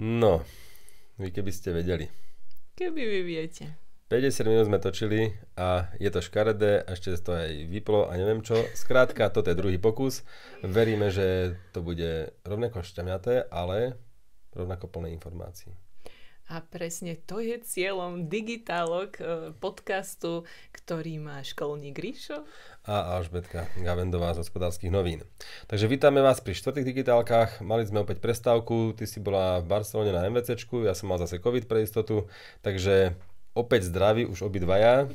No, vy keby ste vedeli. Keby vy viete. 50 minút sme točili a je to škaredé, ešte to aj vyplo a neviem čo. Skrátka, toto je druhý pokus. Veríme, že to bude rovnako šťavňaté, ale rovnako plné informácií. A presne to je cieľom Digitálok eh, podcastu, ktorý má školník Ríšo. A Alžbetka Gavendová z hospodárskych novín. Takže vítame vás pri štvrtých digitálkach. Mali sme opäť prestávku, ty si bola v Barcelone na MVCčku, ja som mal zase COVID pre istotu, takže opäť zdraví už obidvaja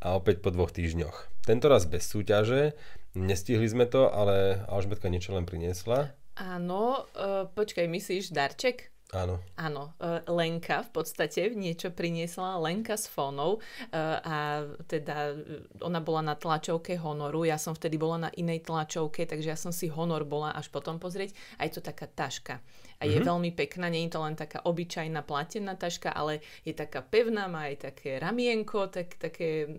a opäť po dvoch týždňoch. Tento raz bez súťaže, nestihli sme to, ale Alžbetka niečo len priniesla. Áno, uh, počkaj, myslíš darček? Áno. Áno, e, Lenka v podstate niečo priniesla, Lenka s fónou e, a teda e, ona bola na tlačovke Honoru, ja som vtedy bola na inej tlačovke, takže ja som si Honor bola až potom pozrieť a je to taká taška a je mm-hmm. veľmi pekná, nie je to len taká obyčajná platená taška, ale je taká pevná, má aj také ramienko, tak, také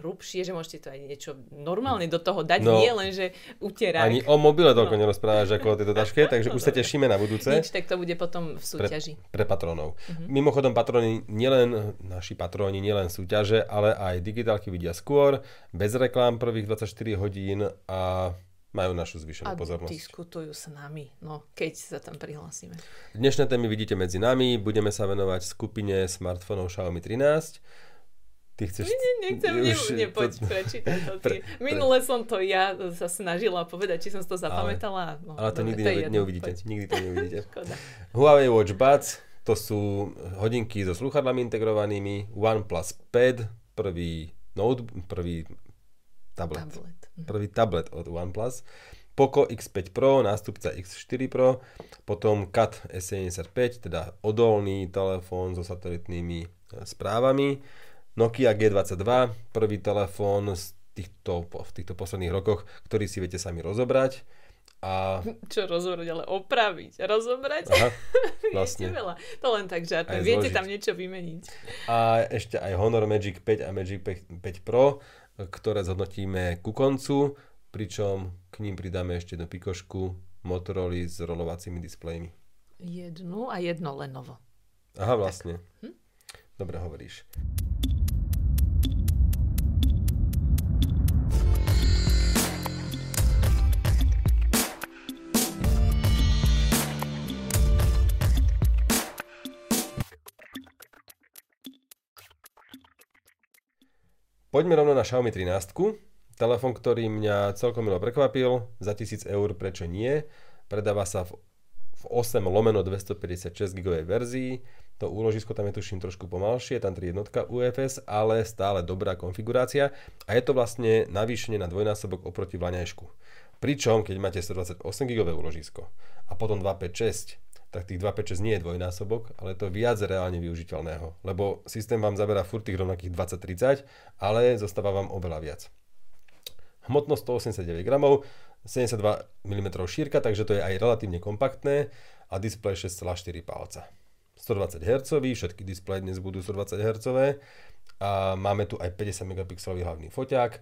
hrubšie, že môžete to aj niečo normálne do toho dať, no, nie len, že utierať. Ani o mobile toľko no. nerozprávaš ako o tejto taške, takže už sa tešíme na budúce. Nič, tak to bude potom v súťaži. Pre, pre patronov. Mm-hmm. Mimochodom, patroni, nielen naši patroni, nielen súťaže, ale aj digitálky vidia skôr, bez reklám prvých 24 hodín a majú našu zvyšenú a pozornosť. diskutujú s nami, no, keď sa tam prihlásime. Dnešné témy vidíte medzi nami. Budeme sa venovať skupine smartfónov Xiaomi 13. Ty chceš... Nie, nechcem, už, ne, poď, to... prečítať to ty. Pre, Minule pre... som to ja sa snažila povedať, či som to zapamätala. Ale, no, ale to dobre, nikdy to jedno, neuvidíte. Poď. Nikdy to neuvidíte. Huawei Watch Buds, to sú hodinky so sluchadlami integrovanými. OnePlus Pad, prvý notebook, prvý tablet. tablet prvý tablet od OnePlus. Poco X5 Pro, nástupca X4 Pro, potom CAT S75, teda odolný telefón so satelitnými e, správami, Nokia G22, prvý telefón z týchto, v týchto posledných rokoch, ktorý si viete sami rozobrať. A... Čo rozobrať, ale opraviť. Rozobrať? Aha, vlastne. veľa. To len tak žartujem. Viete tam niečo vymeniť. A ešte aj Honor Magic 5 a Magic 5 Pro ktoré zhodnotíme ku koncu, pričom k ním pridáme ešte jednu pikošku Motorola s rolovacími displejmi. Jednu a jedno Lenovo. Aha, vlastne. Hm? Dobre hovoríš. Poďme rovno na Xiaomi 13. Telefón, ktorý mňa celkom milo prekvapil. Za 1000 eur prečo nie. Predáva sa v, v 8 lomeno 256 GB verzii. To úložisko tam je tuším trošku pomalšie, tam 3 jednotka UFS, ale stále dobrá konfigurácia. A je to vlastne navýšenie na dvojnásobok oproti vlaňajšku. Pričom, keď máte 128 GB úložisko a potom 256, tak tých 256 nie je dvojnásobok, ale to viac reálne využiteľného, lebo systém vám zaberá furt tých rovnakých 20-30, ale zostáva vám oveľa viac. Hmotnosť 189 gramov, 72 mm šírka, takže to je aj relatívne kompaktné a displej 6,4 palca. 120 Hz, všetky displeje dnes budú 120 Hz a máme tu aj 50 megapixelový hlavný foťák.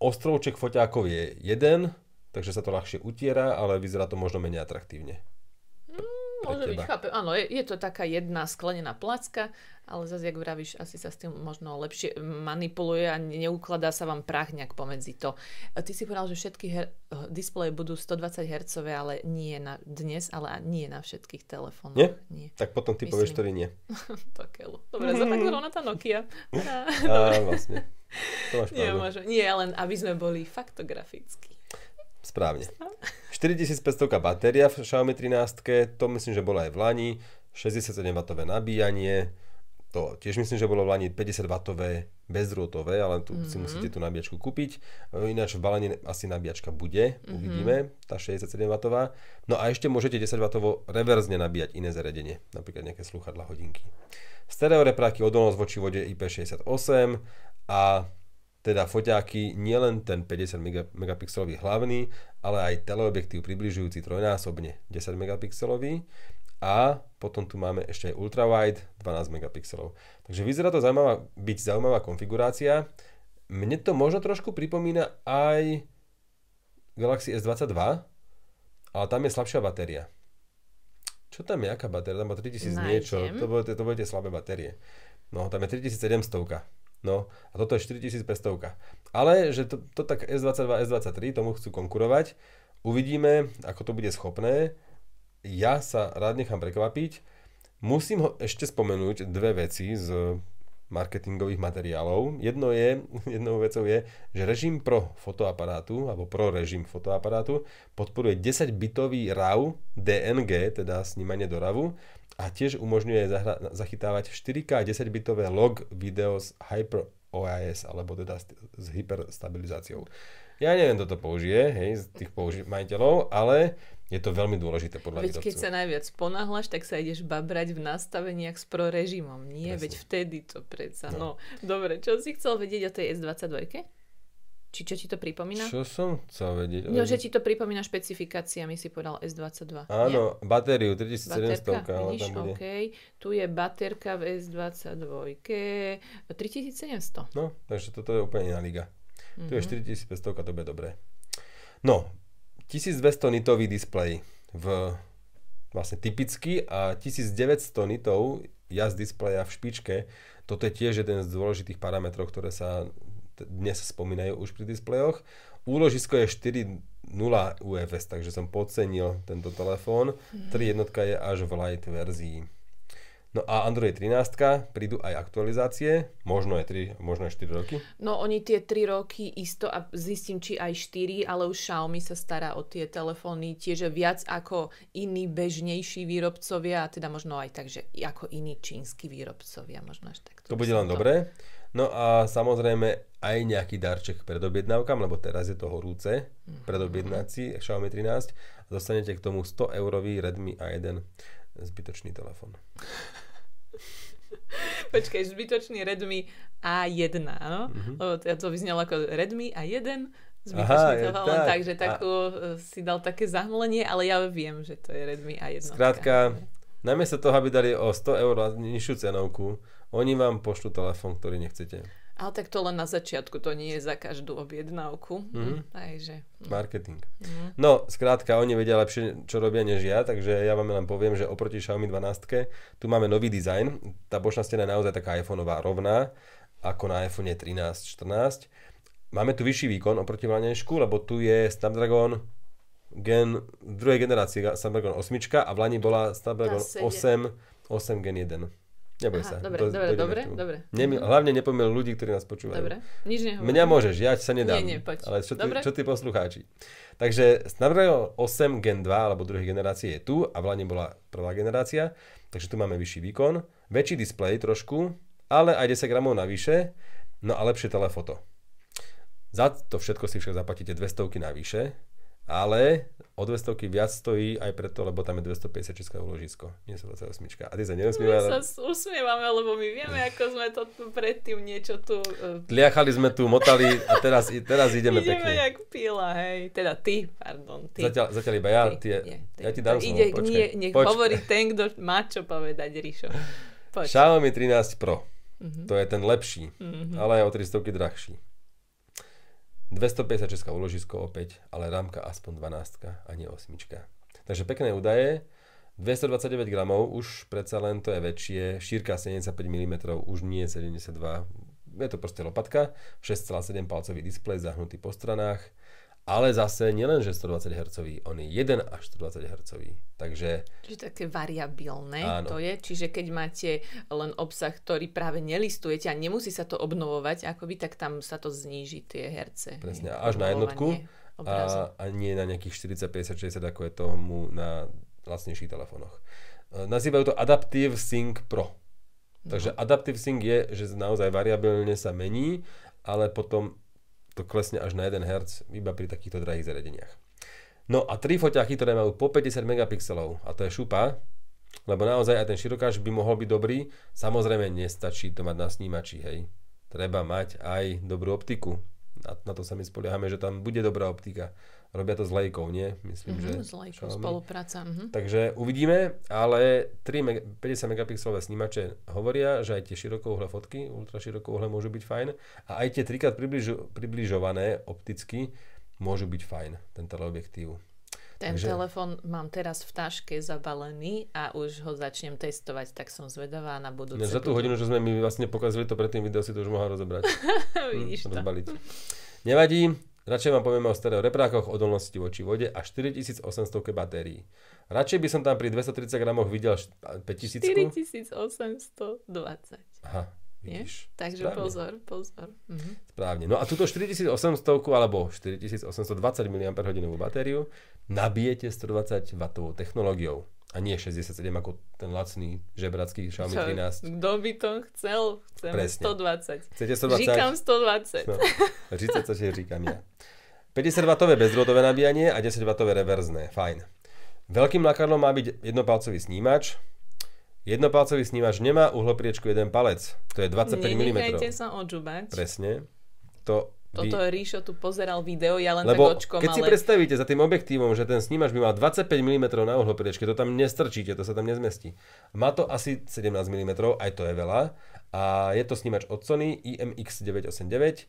Ostrovček foťákov je jeden, takže sa to ľahšie utiera, ale vyzerá to možno menej atraktívne. Môže byť, chápem. Áno, je, je to taká jedna sklenená placka, ale zase, jak vravíš, asi sa s tým možno lepšie manipuluje a neukladá sa vám prach nejak pomedzi to. Ty si povedal, že všetky her- displeje budú 120 Hz, ale nie na dnes, ale nie na všetkých telefónoch. Nie? nie. Tak potom ty Myslím... povieš, ktorý nie. Takelo. Dobre, mm. tá Nokia. Á, vlastne. To máš nie, môže, nie, len aby sme boli faktografickí. Správne. 4500 batéria v Xiaomi 13, to myslím, že bolo aj v Lani, 67W nabíjanie, to tiež myslím, že bolo v Lani 50W bezdrôtové, ale tu mm-hmm. si mhm. musíte tú nabíjačku kúpiť. Ináč v balení asi nabíjačka bude, mm-hmm. uvidíme, tá 67W. No a ešte môžete 10W reverzne nabíjať iné zariadenie, napríklad nejaké sluchadla, hodinky. Stereo repráky, odolnosť voči vode IP68 a teda foťáky, nielen ten 50 megapixelový hlavný, ale aj teleobjektív približujúci trojnásobne 10 megapixelový a potom tu máme ešte aj ultrawide 12 megapixelov. Takže vyzerá to zaujímavá, byť zaujímavá konfigurácia. Mne to možno trošku pripomína aj Galaxy S22, ale tam je slabšia batéria. Čo tam je, aká batéria? Tam má 3000 Nájdem. niečo, to budete, to budete slabé batérie. No, tam je 3700. No, a toto je 4500. Ale, že to, to tak S22, S23, tomu chcú konkurovať. Uvidíme, ako to bude schopné. Ja sa rád nechám prekvapiť. Musím ho ešte spomenúť dve veci z marketingových materiálov. Jedno je, jednou vecou je, že režim pro fotoaparátu, alebo pro režim fotoaparátu podporuje 10-bitový RAW DNG, teda snímanie do RAWu, a tiež umožňuje zahra- zachytávať 4K 10-bitové log video s Hyper OIS, alebo teda s, s hyperstabilizáciou. Ja neviem, kto to použije, hej, z tých použi- majiteľov, ale je to veľmi dôležité podľa Veď keď výrobcu. sa najviac ponáhľaš, tak sa ideš babrať v nastaveniach s pro režimom. Nie, Presne. veď vtedy to predsa. No. No. dobre, čo si chcel vedieť o tej S22? Či čo ti to pripomína? Čo som chcel vedieť? No, že ti to pripomína špecifikáciami, si povedal S22. nie? Áno, batériu 3700, Baterka, vidíš, tam bude. OK. Tu je baterka v S22. 3700. No, takže toto je úplne iná liga. Mhm. Tu je 4500, to bude dobré. No, 1200 nitový displej v vlastne typický a 1900 nitov jazd displeja v špičke. Toto je tiež jeden z dôležitých parametrov, ktoré sa dnes spomínajú už pri displejoch. Úložisko je 4.0 UFS, takže som podcenil tento telefón. 3 jednotka je až v light verzii. No a Android 13, prídu aj aktualizácie, možno aj 3, možno aj 4 roky. No oni tie 3 roky isto a zistím, či aj 4, ale už Xiaomi sa stará o tie telefóny tiež viac ako iní bežnejší výrobcovia, a teda možno aj tak, že ako iní čínsky výrobcovia, možno až tak. To bude len dobré. No a samozrejme aj nejaký darček pred objednávkam, lebo teraz je to horúce, predobjednať si Xiaomi 13 a dostanete k tomu 100 eurový Redmi A1 zbytočný telefón. Počkaj, zbytočný Redmi A1, áno? Mhm. Lebo to, vyznelo ako Redmi A1, Aha, zbytočný je telefón, tak. takže A- takú e, si dal také zahmlenie, ale ja viem, že to je Redmi A1. Skrátka, namiesto toho, aby dali o 100 eur nižšiu cenovku, oni vám pošlú telefón, ktorý nechcete. Ale tak to len na začiatku, to nie je za každú objednávku. Mhm. Takže... Marketing. Mhm. No, skrátka, oni vedia lepšie, čo robia než ja, takže ja vám len poviem, že oproti Xiaomi 12 tu máme nový dizajn. Tá bočná stena je naozaj taká iPhoneová rovná, ako na iPhone 13, 14. Máme tu vyšší výkon oproti vlanešku, lebo tu je Snapdragon Gen druhej generácie Snapdragon 8 a v Lani bola Snapdragon Tá 8, 8 Gen 1. Neboj Aha, sa. dobre, do- dobre, dobre, dobre. Nemi, hlavne nepomil ľudí, ktorí nás počúvajú. Dobre, nič nehovorím. Mňa môžeš, ja sa nedám. Nie, nie, poď. Ale čo ty, čo ty poslucháči? Takže Snapdragon 8 Gen 2 alebo druhej generácie je tu a v Lani bola prvá generácia, takže tu máme vyšší výkon, väčší displej trošku, ale aj 10 gramov navyše, no a lepšie telefoto. Za to všetko si však zaplatíte 200 navyše, ale o 200 viac stojí aj preto, lebo tam je 256 úložisko, nie sú 28. A ty sa My nerozmývaj, sa usmievame, lebo my vieme, ako sme to tu predtým niečo tu... Uh, tliachali sme tu, motali a teraz, teraz ideme, ideme pekne. jak pila, hej. Teda ty, pardon, ty. Zatiaľ, zatiaľ iba ja, Ty, ty, nie, ty. ja ti dám slovo, ide, počkaj. nie, nech počkaj. hovorí ten, kto má čo povedať, Ríšo. Poď. Xiaomi 13 Pro. Mhm. To je ten lepší, Mhm. ale je o 300 drahší. 256 úložisko opäť, ale rámka aspoň 12 a nie 8. Takže pekné údaje. 229 gramov, už predsa len to je väčšie, šírka 75 mm, už nie 72 je to proste lopatka, 6,7 palcový displej zahnutý po stranách, ale zase nielen, že 120 Hz, on je 1 až 120 Hz, takže Čiže také variabilné Áno. to je. Čiže keď máte len obsah, ktorý práve nelistujete a nemusí sa to obnovovať, akoby, tak tam sa to zníži tie herce. Presne, až na jednotku obrazu. a, a nie na nejakých 40, 50, 60, ako je tomu na lacnejších telefónoch. E, Nazývajú to Adaptive Sync Pro. Takže Adaptive Sync je, že naozaj variabilne sa mení, ale potom to klesne až na 1 Hz iba pri takýchto drahých zariadeniach. No a tri foťáky, ktoré majú po 50 megapixelov, a to je šupa, lebo naozaj aj ten širokáž by mohol byť dobrý, samozrejme nestačí to mať na snímači, hej. Treba mať aj dobrú optiku. Na, na to sa my spoliehame, že tam bude dobrá optika. Robia to s lejkou, nie? Myslím, že... Mhm, s Xiaomi. spolupráca. Mhm. Takže uvidíme, ale 3 meg- 50 megapixelové snímače hovoria, že aj tie širokouhle fotky, ultra širokouhle môžu byť fajn a aj tie trikrát približo- približované opticky môžu byť fajn, ten teleobjektív. Ten Takže... telefon mám teraz v taške zabalený a už ho začnem testovať, tak som zvedavá na budúce. Ne, za tú hodinu, že sme mi vlastne pokazili to predtým video, si to už mohla rozobrať. Vidíš hm, to. Rozbaliť. Nevadí, radšej vám povieme o stereo reprákoch, odolnosti voči vode a 4800 batérií. Radšej by som tam pri 230 gramoch videl 5000. 4820. Aha, Vidíš? Takže Správne. pozor, pozor. Mhm. Správne. No a túto 4800 alebo 4820 mAh batériu nabijete 120 W technológiou a nie 67 ako ten lacný žebracký Xiaomi 13. Kto by to chcel? Chceme Presne. 120. Chcete 120? Říkam 120. No, říce, co říkam ja. 50W bezdrôtové nabíjanie a 10W reverzné. Fajn. Veľkým lákadlom má byť jednopalcový snímač, Jednopalcový snímač nemá uhlopriečku jeden palec. To je 25 mm. Nenechajte sa odžubať. Presne. To toto vy... Ríšo tu pozeral video, ja len Lebo tak očkom, keď ale... si predstavíte za tým objektívom, že ten snímač by mal 25 mm na uhlopriečke, to tam nestrčíte, to sa tam nezmestí. Má to asi 17 mm, aj to je veľa. A je to snímač od Sony IMX989.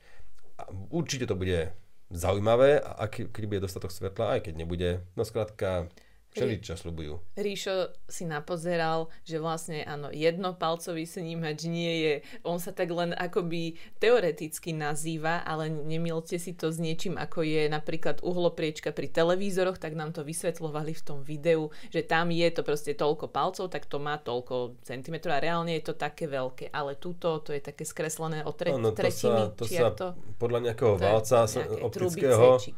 Určite to bude zaujímavé, a keď bude dostatok svetla, aj keď nebude. No skrátka, Všeli, čo slubujú. Ríšo si napozeral, že vlastne áno, jednopalcový snímač nie je, on sa tak len akoby teoreticky nazýva, ale nemilte si to s niečím, ako je napríklad uhlopriečka pri televízoroch, tak nám to vysvetľovali v tom videu, že tam je to proste toľko palcov, tak to má toľko centimetrov a reálne je to také veľké, ale túto to je také skreslené o tre- no, to tretiny. Sa, to sa to, podľa nejakého válca optického. Trubice,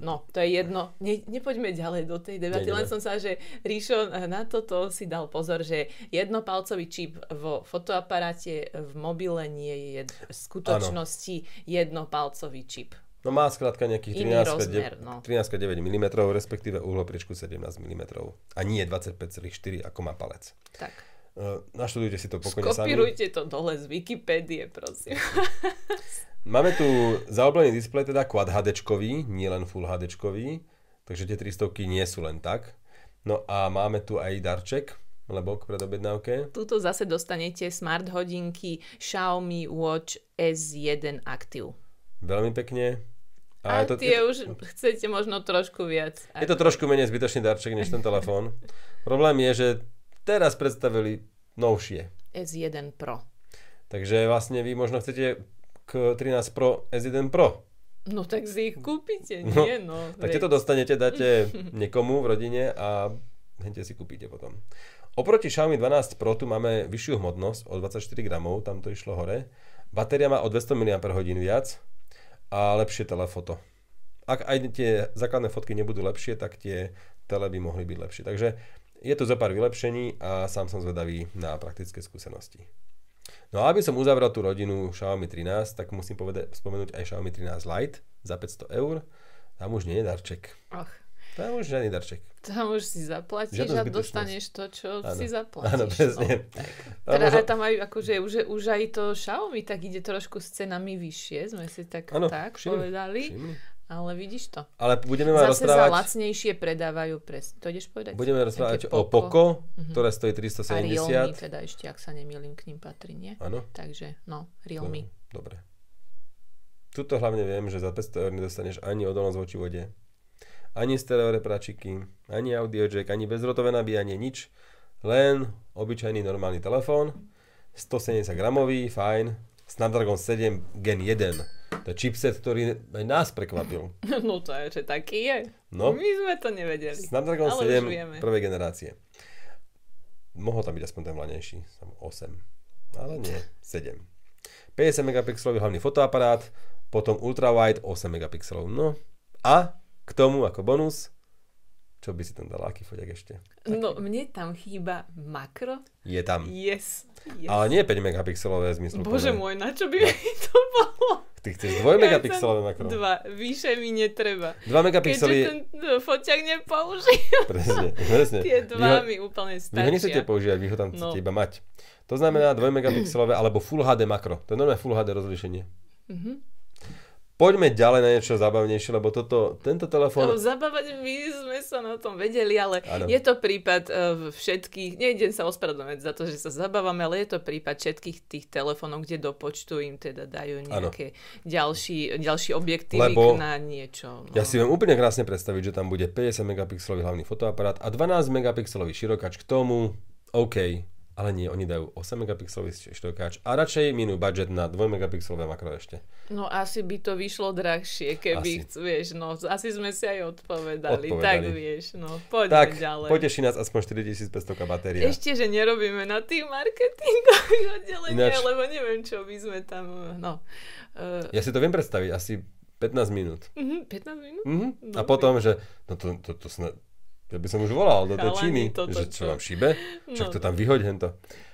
No, to je jedno. Ne, nepoďme ďalej do tej debaty debaty, len som sa, že Ríšo na toto si dal pozor, že jednopalcový čip vo fotoaparáte v mobile nie je v skutočnosti ano. jednopalcový čip. No má skrátka nejakých 13,9 no. mm, respektíve uhlopriečku 17 mm. A nie 25,4 ako má palec. Tak. Uh, naštudujte si to pokojne sami. Skopírujte to dole z Wikipédie, prosím. Máme tu zaoblený displej, teda Quad HD, nie len Full HD. Takže tie 300 nie sú len tak. No a máme tu aj darček, lebo k predobjednávke. Tuto zase dostanete smart hodinky Xiaomi Watch S1 Active. Veľmi pekne. A, a to, tie to, už chcete možno trošku viac. Je to trošku menej zbytočný darček než ten telefón. Problém je, že teraz predstavili novšie. S1 Pro. Takže vlastne vy možno chcete k 13 Pro S1 Pro No tak si ich kúpite, no, nie no. Tak tieto dostanete, dáte niekomu v rodine a hente si kúpite potom. Oproti Xiaomi 12 Pro tu máme vyššiu hmotnosť o 24 gramov, tam to išlo hore. Batéria má o 200 mAh viac a lepšie telefoto. Ak aj tie základné fotky nebudú lepšie, tak tie tele by mohli byť lepšie. Takže je tu zo pár vylepšení a sám som zvedavý na praktické skúsenosti. No a aby som uzavrel tú rodinu Xiaomi 13, tak musím povedať, spomenúť aj Xiaomi 13 Lite za 500 eur. Tam už nie je darček. Ach. Tam už žiadny darček. Tam už si zaplatíš a dostaneš to, čo ano. si zaplatíš. Áno, presne. No. Teda možno... tam aj, akože už, už aj to Xiaomi tak ide trošku s cenami vyššie, sme si tak, ano, tak všimni, povedali. Všimni. Ale vidíš to. Ale budeme mať Zase rozprávať... za lacnejšie predávajú pres. To ideš povedať? Budeme rozprávať o Poco, Poco uh-huh. ktoré stojí 370. A Realme teda ešte, ak sa nemýlim, k ním patrí, nie? Áno. Takže, no, Realme. No, dobre. Tuto hlavne viem, že za 500 eur nedostaneš ani odolnosť voči vode, ani stereo repračiky, ani audio jack, ani bezrotové nabíjanie, nič. Len obyčajný normálny telefón, 170 gramový, fajn, Snapdragon 7 Gen 1 to je chipset, ktorý aj nás prekvapil. No to je, že taký je. No. My sme to nevedeli. Snapdragon 7 prvej generácie. Mohol tam byť aspoň ten vlanejší, 8. Ale nie, 7. 50 megapixelový hlavný fotoaparát, potom ultrawide 8 megapixelov. No a k tomu ako bonus čo by si tam dal? Aký foťak ešte? Taký? No, mne tam chýba makro. Je tam. Yes. yes. Ale nie 5 megapixelové zmyslu. Bože môj, na čo by mi to bolo? Ty chceš 2 megapixelové makro. Dva, vyššie mi netreba. 2 megapixely... Keďže ten no, foťak nepoužijem. Presne, presne. Tie dva ho, mi úplne stačia. Vy ho nechcete používať, vy ho tam chcete no. iba mať. To znamená 2 megapixelové alebo Full HD makro. To je normálne Full HD rozlišenie. Mm-hmm. Poďme ďalej na niečo zabavnejšie, lebo toto, tento telefón... No, zabávať my sme sa na tom vedeli, ale Áno. je to prípad uh, všetkých, nejdem sa ospravedlňovať za to, že sa zabávame, ale je to prípad všetkých tých telefónov, kde do počtu im teda dajú nejaké ďalší, ďalší objektívy Lebo na niečo. No. Ja si viem úplne krásne predstaviť, že tam bude 50 megapixelový hlavný fotoaparát a 12 megapixelový širokač k tomu, OK, ale nie, oni dajú 8 megapixelový širokač a radšej minú budget na 2 megapixelové makro ešte. No asi by to vyšlo drahšie, keby, Asi. vieš, no asi sme si aj odpovedali, Odpovedali. tak vieš, no poďme Tak, ďalej. poteší nás aspoň 4500 batéria. Ešte, že nerobíme na tých marketingových oddeleniach, Ináč- lebo neviem, čo by sme tam, no. Uh, Ja si to viem predstaviť, asi 15 minút. uh, 15 minút? Mhm. A potom, že no to, to, to snad, ja by som už volal do tej Číny, toto že čo čo? vám šíbe, čak No. to tam vyhoď hento.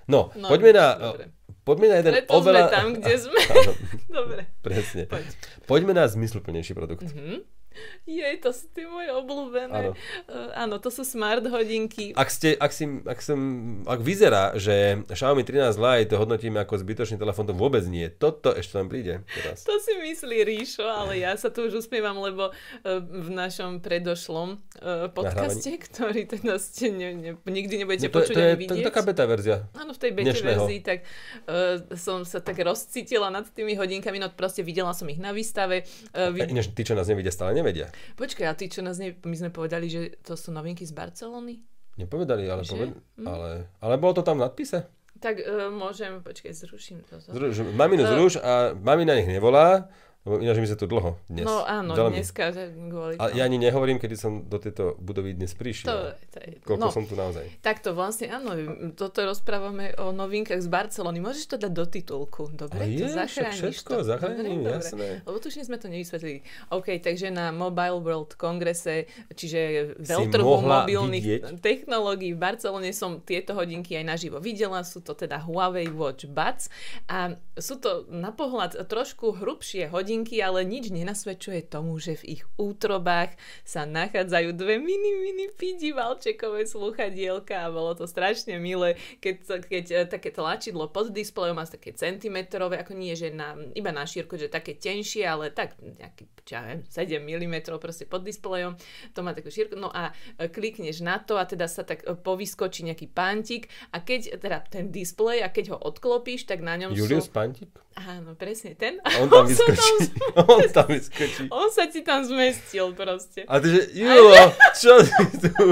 No, No, poďme na, dobre. poďme na jeden Preto oveľa... sme tam, kde sme. Áno, Dobre, presne. poď. Poďme na zmysluplnejší produkt. Mhm. Jej, to sú tie moje obľúbené. Áno. Uh, áno, to sú smart hodinky. Ak, ste, ak, si, ak, som, ak vyzerá, že Xiaomi 13 Lite hodnotíme ako zbytočný telefón, to vôbec nie. Toto ešte len príde teraz. To si myslí Ríšo, ale ja sa tu už usmievam, lebo uh, v našom predošlom uh, podcaste, ktorý teda ste ne, ne, nikdy nebudete No to, počuť to je ani to, vidieť. taká beta verzia. Áno, v tej dnešného. verzii, tak uh, som sa tak rozcítila nad tými hodinkami, no proste videla som ich na výstave. Uh, A Ináč tí, čo nás nevidia, stále nevedia. Počkaj, a tí, čo nás ne... my sme povedali, že to sú novinky z Barcelony? Nepovedali, ale, poved... Hm. ale, ale bolo to tam v nadpise. Tak uh, môžem, počkaj, zruším to. Zruž, maminu No. zruš a mamina nech nevolá, lebo ináč my sme tu dlho dnes. No áno, Veľmi. dneska kvôli A ja ani nehovorím, kedy som do tejto budovy dnes prišiel. To, to je, Koľko no, som tu naozaj. takto vlastne, áno, toto rozprávame o novinkách z Barcelony. Môžeš to dať do titulku, dobre? A je, to zachrániš všetko to. zachránim, dobre, jasné. Dobre. Lebo tušne sme to nevysvetlili. OK, takže na Mobile World Kongrese, čiže veľtrhu mobilných vidieť? technológií v Barcelone som tieto hodinky aj naživo videla. Sú to teda Huawei Watch Buds a sú to na pohľad trošku hrubšie hodinky, ale nič nenasvedčuje tomu, že v ich útrobách sa nachádzajú dve mini, mini pidi valčekové sluchadielka a bolo to strašne milé, keď, keď eh, také tlačidlo pod displejom má také centimetrové, ako nie, že na, iba na šírku, že také tenšie, ale tak nejaký, čo ja viem, 7 mm proste pod displejom, to má takú šírku, no a eh, klikneš na to a teda sa tak eh, povyskočí nejaký pantík a keď teda ten displej a keď ho odklopíš, tak na ňom Julius sú... Pantik? Áno, presne ten. A on tam sa vyskočí. on tam vyskočí. on sa ti tam zmestil proste. A ty že, Julo, čo si tu?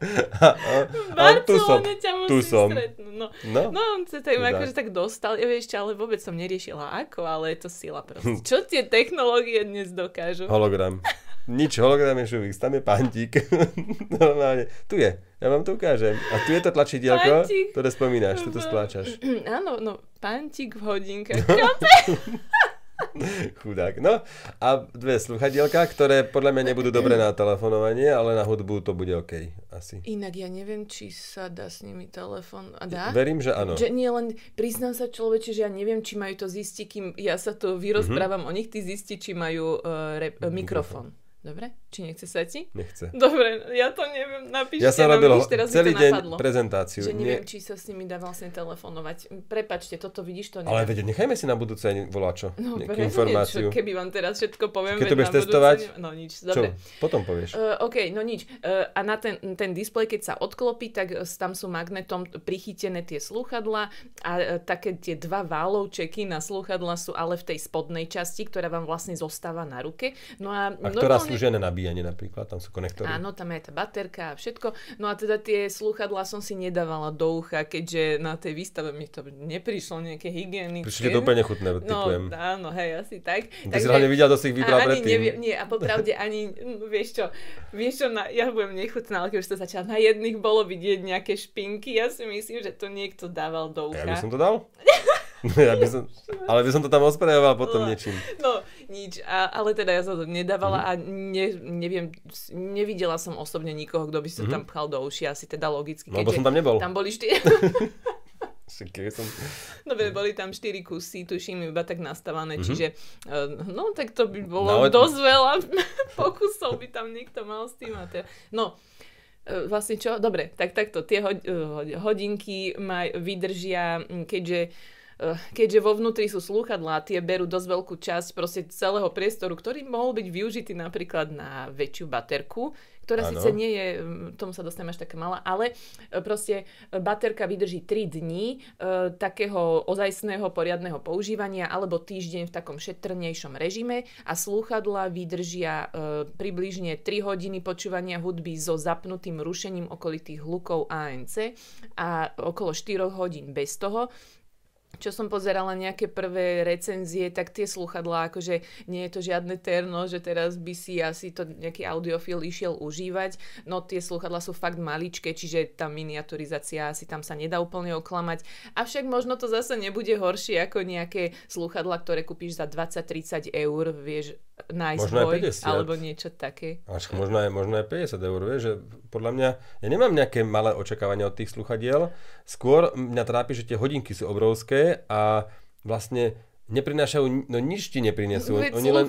A, a, a tu som, ťa musí tu som. stretnúť. No. No, No, on sa tak, Chudák. akože tak dostal, ja vieš, ale vôbec som neriešila ako, ale je to sila proste. Čo tie technológie dnes dokážu? hologram. Nič, hologram je šuvix, tam je pantík. Normálne. Tu je, ja vám to ukážem. A tu je to tlačidielko, Pantík. ktoré spomínaš, tu to stláčaš. Áno, no, pantík v hodinkách. Chudák. No a dve sluchadielka, ktoré podľa mňa nebudú dobré na telefonovanie, ale na hudbu to bude OK. Asi. Inak ja neviem, či sa dá s nimi telefon. A dá? Verím, že áno. Že nie len, priznám sa človeče, že ja neviem, či majú to zistiť, kým ja sa to vyrozprávam o nich, ty zisti, či majú uh, rep, uh, mikrofón. Dobre? Či nechce sa ti? Nechce. Dobre, ja to neviem, napíšte Ja som nám, robil vidíš, teraz celý deň napadlo. prezentáciu. Že Nie, neviem, či sa s nimi dá vlastne telefonovať. Prepačte, toto vidíš, to ale neviem. veď nechajme si na budúce voláčo. No, nejakú informáciu. Čo, keby vám teraz všetko poviem, Keď to budeš budúce testovať? ne- No nič, Čo? dobre. Potom povieš. Uh, OK, no nič. Uh, a na ten, ten displej, keď sa odklopí, tak uh, tam sú magnetom prichytené tie slúchadla a uh, také tie dva válovčeky na slúchadla sú ale v tej spodnej časti, ktorá vám vlastne zostáva na ruke. No a, A ktorá na nabíjanie napríklad, tam sú konektory. Áno, tam je tá baterka a všetko. No a teda tie slúchadlá som si nedávala do ucha, keďže na tej výstave mi to neprišlo nejaké hygienické. Prišli to úplne chutné, No, typujem. áno, hej, asi tak. Ty si hlavne videl, kto si ich vybral predtým. nevie, nie, a popravde ani, mm, vieš čo, vieš čo, na, ja budem nechutná, ale keď už to začala, na jedných bolo vidieť nejaké špinky, ja si myslím, že to niekto dával do ucha. Ja by som to dal? Ja by som, ale by som to tam osprejoval potom niečím. No, nič, a, ale teda ja som to nedávala Mhm. a ne, neviem, nevidela som osobne nikoho, kto by sa tam pchal do uši, asi teda logicky. No, lebo som tam nebol. tam boli štyri, som... Dobre, boli tam štyri kusy, tuším, iba tak nastavané, Mhm. čiže uh, no, tak to by bolo No, dosť veľa pokusov by tam niekto mal s tým. A te... No, uh, vlastne čo? Dobre, tak takto, tie uh, hodinky maj, vydržia, mm, keďže keďže vo vnútri sú slúchadlá, tie berú dosť veľkú časť proste celého priestoru, ktorý mohol byť využitý napríklad na väčšiu baterku, ktorá ano. síce nie je, tomu sa dostaneme až taká malá, ale e, proste baterka vydrží 3 dní e, takého ozajstného poriadneho používania alebo týždeň v takom šetrnejšom režime a slúchadla vydržia e, približne 3 hodiny počúvania hudby so zapnutým rušením okolitých hlukov ANC a okolo 4 hodín bez toho čo som pozerala nejaké prvé recenzie, tak tie sluchadlá, akože nie je to žiadne terno, že teraz by si asi to nejaký audiofil išiel užívať, no tie sluchadlá sú fakt maličké, čiže tá miniaturizácia asi tam sa nedá úplne oklamať. Avšak možno to zase nebude horšie ako nejaké sluchadlá, ktoré kúpiš za 20-30 eur, vieš, nájsť možno boj, 50. alebo niečo také. Až možno aj, možno aj 50 eur, vieš, že podľa mňa, ja nemám nejaké malé očakávania od tých sluchadiel, skôr mňa trápi, že tie hodinky sú obrovské a vlastne neprinášajú, no nič ti neprinesú. Veď oni len,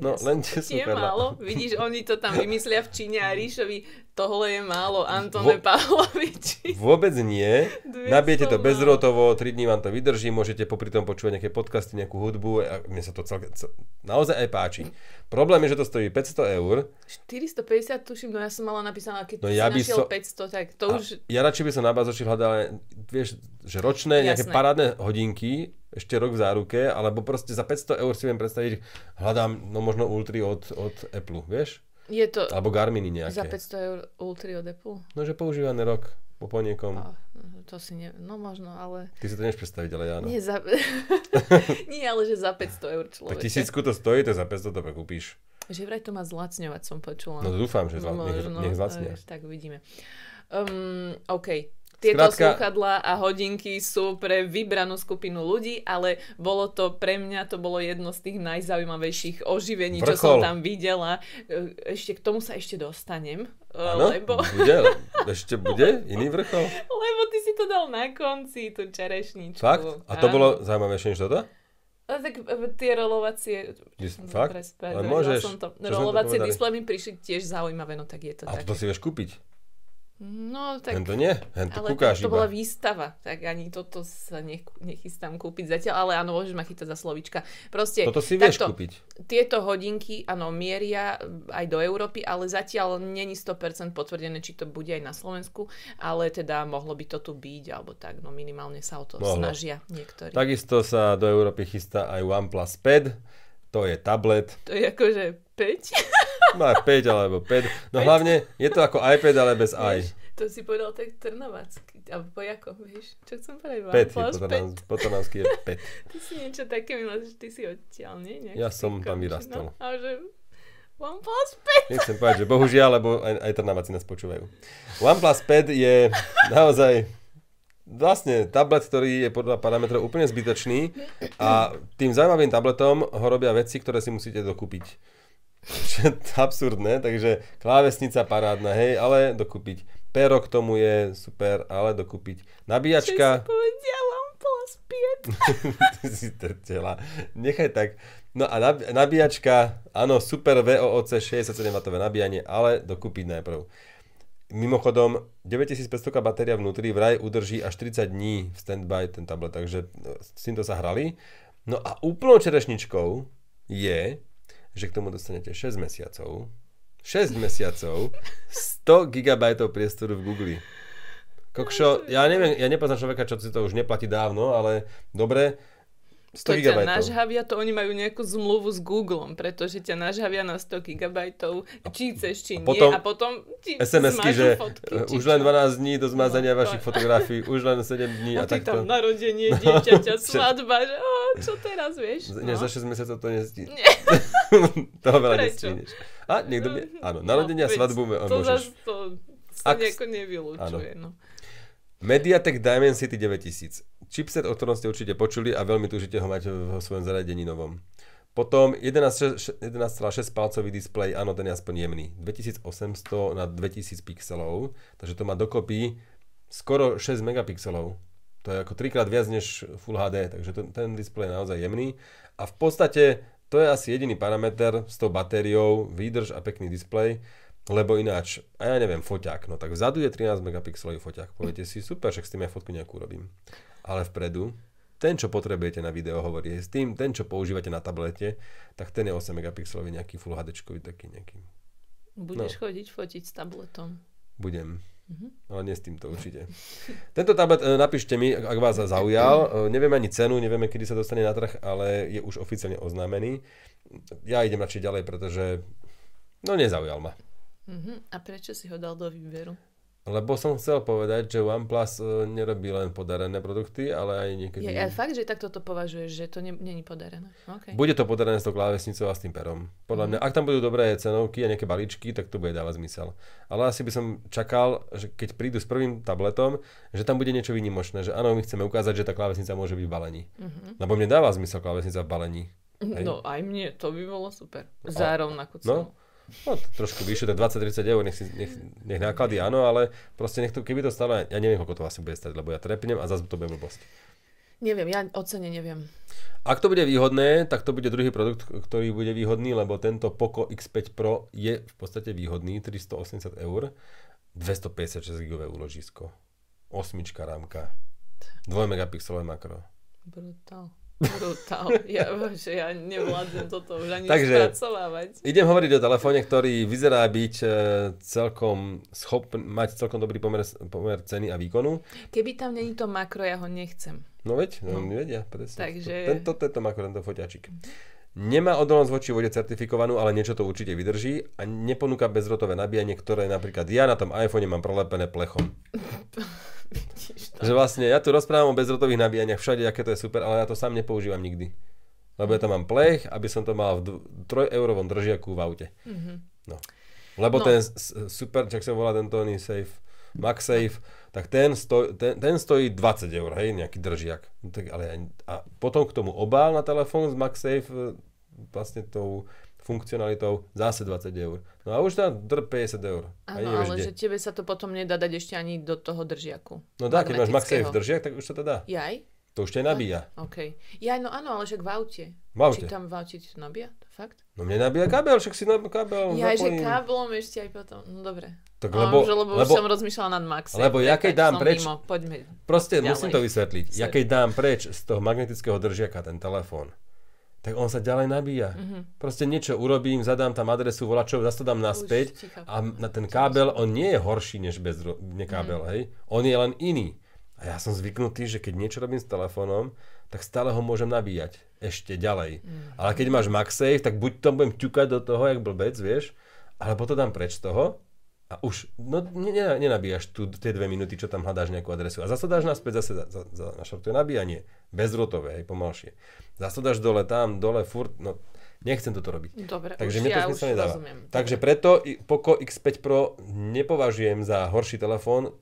no, len tie je málo. Vidíš, oni to tam vymyslia v Číne a Ríšovi tohle je málo, Antone Vo, Pavloviči. Vôbec nie. Nabijete to bezrotovo, 3 dní vám to vydrží, môžete popri tom počúvať nejaké podcasty, nejakú hudbu a mne sa to celke, cel, naozaj aj páči. Problém je, že to stojí 500 eur. 450 tuším, no ja som mala napísané, keď no ja si našiel so... 500, tak to už... Ja radšej by som na bazoči hľadal, vieš, že ročné Jasné. nejaké parádne hodinky, ešte rok v záruke, alebo proste za 500 eur si viem predstaviť, hľadám no možno Ultry od, od Apple, vieš? Je to... Alebo Garminy nejaké. Za 500 eur Ultry od Apple? No, že používaný rok po, po niekom. A, to si ne... No možno, ale... Ty si to nevieš predstaviť, ale ja no. Nie, za... Nie, ale že za 500 eur človek. Tak tisícku to stojí, to za 500 to kúpiš. Že vraj to má zlacňovať, som počula. No dúfam, že zla... no, nech, nech zlacnia. Tak uvidíme. Um, OK, tieto Skrátka... slúchadlá a hodinky sú pre vybranú skupinu ľudí, ale bolo to pre mňa, to bolo jedno z tých najzaujímavejších oživení, Vrchol. čo som tam videla. E, ešte k tomu sa ešte dostanem. Ano, e, lebo... bude, ešte bude iný vrchol? Lebo ty si to dal na konci, tú čerešničku. Fakt? A to Áno. bolo zaujímavejšie než toto? A tak e, tie rolovacie... Fakt? Ale môžeš. Som to. Rolovacie displej mi prišli tiež zaujímavé, no tak je to A tak. to si vieš kúpiť? No tak... Hen to nie, hen to ale kúkáš to, to bola výstava, tak ani toto sa nech, nechystám kúpiť zatiaľ, ale áno, môžeš ma chytať za slovička. Proste, toto si vieš takto, kúpiť. Tieto hodinky, áno, mieria aj do Európy, ale zatiaľ není 100% potvrdené, či to bude aj na Slovensku, ale teda mohlo by to tu byť, alebo tak, no minimálne sa o to mohlo. snažia niektorí. Takisto sa do Európy chystá aj OnePlus 5, to je tablet. To je akože 5? Má 5 alebo 5. No 5. hlavne je to ako iPad, ale bez i. To si povedal tak trnovácky, alebo pojako, vieš? Čo chcem povedať? Pet, po trnavsky je pet. ty si niečo také milé, že ty si odtiaľ, nie? Nejak ja som tam vyrastal. No, a že OnePlus 5. Nechcem povedať, že bohužiaľ, lebo aj, aj trnaváci nás počúvajú. OnePlus 5 je naozaj vlastne tablet, ktorý je podľa parametrov úplne zbytočný a tým zaujímavým tabletom ho robia veci, ktoré si musíte dokúpiť absurdné, takže klávesnica parádna, hej, ale dokúpiť. Pero k tomu je super, ale dokúpiť. Nabíjačka... Čo si povedala, 5. Ty si trtela. Nechaj tak. No a nabíjačka, áno, super VOOC 67W nabíjanie, ale dokúpiť najprv. Mimochodom, 9500 batéria vnútri vraj udrží až 30 dní v standby ten tablet, takže s týmto sa hrali. No a úplnou čerešničkou je, že k tomu dostanete 6 mesiacov, 6 mesiacov, 100 GB priestoru v Google. Kokšo, ja neviem, ja nepoznám človeka, čo si to už neplatí dávno, ale dobre, 100 to ťa nažhavia, to oni majú nejakú zmluvu s Googlem, pretože ťa nažhavia na 100 GB, či chceš, či a potom, nie, a potom ti SMS-ky, že fotky, už len 12 dní do zmazania no, vašich to... fotografií, už len 7 dní a, a ty takto. tam narodenie dieťaťa, svadba, že o, čo teraz, vieš? No. Nie, za 6 mesiacov to nezdí. to veľa nestíhneš. A niekto by, áno, narodenia, no, svadbu to môžeš. To sa Ak... nejako nevylúčuje, no. Mediatek Dimensity 9000 chipset, o ktorom ste určite počuli a veľmi túžite ho mať vo svojom zariadení novom. Potom 11,6 palcový displej, áno, ten je aspoň jemný. 2800 na 2000 pixelov, takže to má dokopy skoro 6 megapixelov. To je ako trikrát viac než Full HD, takže to, ten displej je naozaj jemný. A v podstate to je asi jediný parameter s tou batériou, výdrž a pekný displej, lebo ináč, a ja neviem, foťák, no tak vzadu je 13 megapixelový foťák. Poviete si, super, však s tým ja fotku nejakú robím ale vpredu. ten, čo potrebujete na video hovorí, s tým, ten, čo používate na tablete, tak ten je 8 megapixelový nejaký Full HD taký nejaký. Budeš no. chodiť fotiť s tabletom. Budem. Mm-hmm. Ale nie s týmto určite. Tento tablet, e, napíšte mi, ak vás zaujal. E, nevieme ani cenu, nevieme, kedy sa dostane na trh, ale je už oficiálne oznámený. Ja idem radšej ďalej, pretože no nezaujal ma. Mm-hmm. A prečo si ho dal do výberu? Lebo som chcel povedať, že OnePlus e, nerobí len podarené produkty, ale aj niekedy... Je, ale fakt, že takto to považuješ, že to není podarené. Okay. Bude to podarené s tou klávesnicou a s tým perom. Podľa mm. mňa, ak tam budú dobré cenovky a nejaké balíčky, tak to bude dávať zmysel. Ale asi by som čakal, že keď prídu s prvým tabletom, že tam bude niečo výnimočné, že áno, my chceme ukázať, že tá klávesnica môže byť v balení. Mm-hmm. Lebo mne dáva zmysel klávesnica v balení. Hej? No aj mne, to by bolo super. Za rovnakú cenu. No, No, trošku vyššie, to 20-30 eur, nech, si, nech, nech náklady áno, ale proste nech to, keby to stalo, ja neviem, koľko to asi bude stať, lebo ja trepnem a zase to bude blbosť. Neviem, ja o cene neviem. Ak to bude výhodné, tak to bude druhý produkt, ktorý bude výhodný, lebo tento Poco X5 Pro je v podstate výhodný, 380 eur, 256 GB úložisko, osmička rámka, 2 megapixelové makro. Brutál. Brutál. Ja, že ja nevládzem toto už ani Takže, spracovávať. idem hovoriť o telefóne, ktorý vyzerá byť e, celkom schopný, mať celkom dobrý pomer, pomer ceny a výkonu. Keby tam není to makro, ja ho nechcem. No veď, no, no. vedia, presne. Takže... Tento, tento makro, tento foťačik. Nemá odolnosť voči vode certifikovanú, ale niečo to určite vydrží a neponúka bezrotové nabíjanie, ktoré napríklad ja na tom iPhone mám prolepené plechom. že vlastne ja tu rozprávam o bezrotových nabíjaniach všade, aké to je super, ale ja to sám nepoužívam nikdy. Lebo ja tam mám plech, aby som to mal v 3-eurovom držiaku v aute. Mm-hmm. No. Lebo no. ten super, čak sa volá ten Tony Safe, MagSafe, tak ten, stoj, ten, ten stojí 20 eur, hej, nejaký držiak. No, tak, ale, a potom k tomu obál na telefón z MagSafe e, vlastne tou funkcionalitou zase 20 eur. No a už tam 50 eur. Áno, ale kde. že tebe sa to potom nedá dať ešte ani do toho držiaku. No dá, keď máš MagSafe držiak, tak už sa to dá. Jaj? To už ťa nabíja. OK. Ja, no áno, ale však v aute. V aute. Či tam v aute to nabíja? Fakt? No mne nabíja kábel, však si na kábel Ja, že káblom ešte aj potom. No dobre. Tak lebo, že, lebo, lebo, už som rozmýšľala nad Maxem. Lebo ja keď dám preč, mimo. Poďme proste ďalej. musím to vysvetliť. Ja keď dám preč z toho magnetického držiaka ten telefón, tak on sa ďalej nabíja. Mm-hmm. Proste niečo urobím, zadám tam adresu volačov, zase to dám naspäť a na ten kábel, on nie je horší než bez ne kábel, mm. hej? On je len iný. A ja som zvyknutý, že keď niečo robím s telefónom, tak stále ho môžem nabíjať ešte ďalej. Mm. Ale keď máš MagSafe, tak buď to budem ťukať do toho, jak blbec, vieš, alebo to dám preč z toho a už no, nenabíjaš tu tie dve minúty, čo tam hľadáš nejakú adresu. A zase dáš naspäť, zase za, za, za naštartuje nabíjanie. Bezrotové, hej, pomalšie. Zase dáš dole tam, dole, furt, no nechcem toto robiť. Dobre, Takže už ja to už nedáva. rozumiem. Takže preto Poco X5 Pro nepovažujem za horší telefón,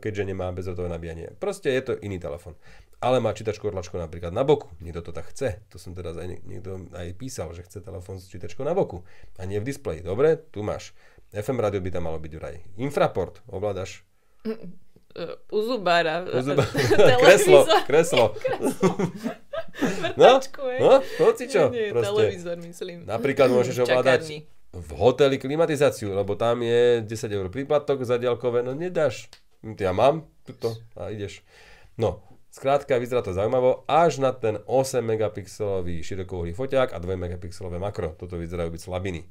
keďže nemá bezrotové nabíjanie. Proste je to iný telefón. Ale má čítačku orlačko napríklad na boku. Niekto to tak chce. To som teraz aj niekto aj písal, že chce telefón s čítačkou na boku. A nie v displeji. Dobre, tu máš. FM rádio by tam malo byť vraj. Infraport, ovládaš? U zubára. U zubára. kreslo, kreslo. no, no, hoci čo. Nie, proste. televízor myslím. Napríklad môžeš ovládať v hoteli klimatizáciu, lebo tam je 10 eur príplatok za diaľkové, no nedáš. Ja mám tuto a ideš. No, skrátka vyzerá to zaujímavo, až na ten 8 megapixelový širokouhlý foťák a 2 megapixelové makro. Toto vyzerajú byť slabiny.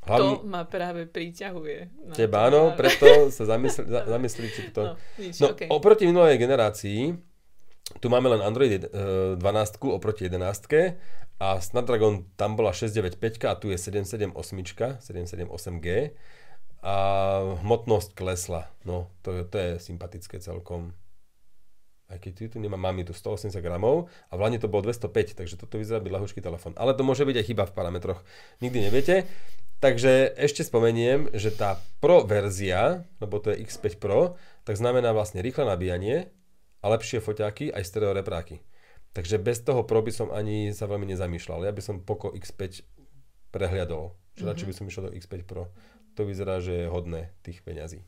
Hlavný... To ma práve priťahuje. Teba áno, preto sa zamysli či to... No, nič, no okay. oproti minulej generácii, tu máme len Android 12 e, oproti 11 a Snapdragon tam bola 695 a tu je 778, 778G a hmotnosť klesla. No, to, to je sympatické celkom. Aj keď tu nemám, mám tu 180 gramov a v Lani to bolo 205, takže toto vyzerá byť ľahúčky telefón. Ale to môže byť aj chyba v parametroch. Nikdy neviete. Takže ešte spomeniem, že tá Pro verzia, lebo to je X5 Pro, tak znamená vlastne rýchle nabíjanie a lepšie foťáky aj stereo repráky. Takže bez toho Pro by som ani sa veľmi nezamýšľal. Ja by som Poco X5 prehliadol. Čiže mm-hmm. by som išiel do X5 Pro. To vyzerá, že je hodné tých peňazí.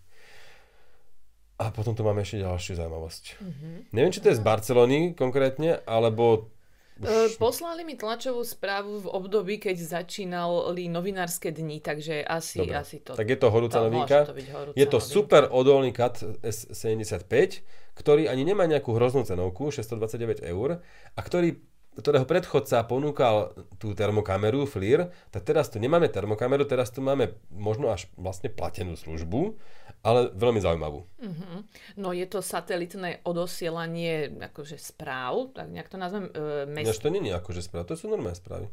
A potom tu máme ešte ďalšiu zaujímavosť. Mm-hmm. Neviem, či to je z Barcelony konkrétne, alebo Už... Poslali mi tlačovú správu v období, keď začínali novinárske dni, takže asi, Dobre. asi to... Tak je to horúca to, novinka. To horúca je to novinka. super odolný CAT S75, ktorý ani nemá nejakú hroznú cenovku, 629 eur, a ktorý ktorého predchodca ponúkal tú termokameru FLIR, tak teraz tu nemáme termokameru, teraz tu máme možno až vlastne platenú službu, ale veľmi zaujímavú. Uh-huh. No je to satelitné odosielanie akože správ, tak nejak to nazvem. E, mes... to nie je akože správ, to sú normálne správy.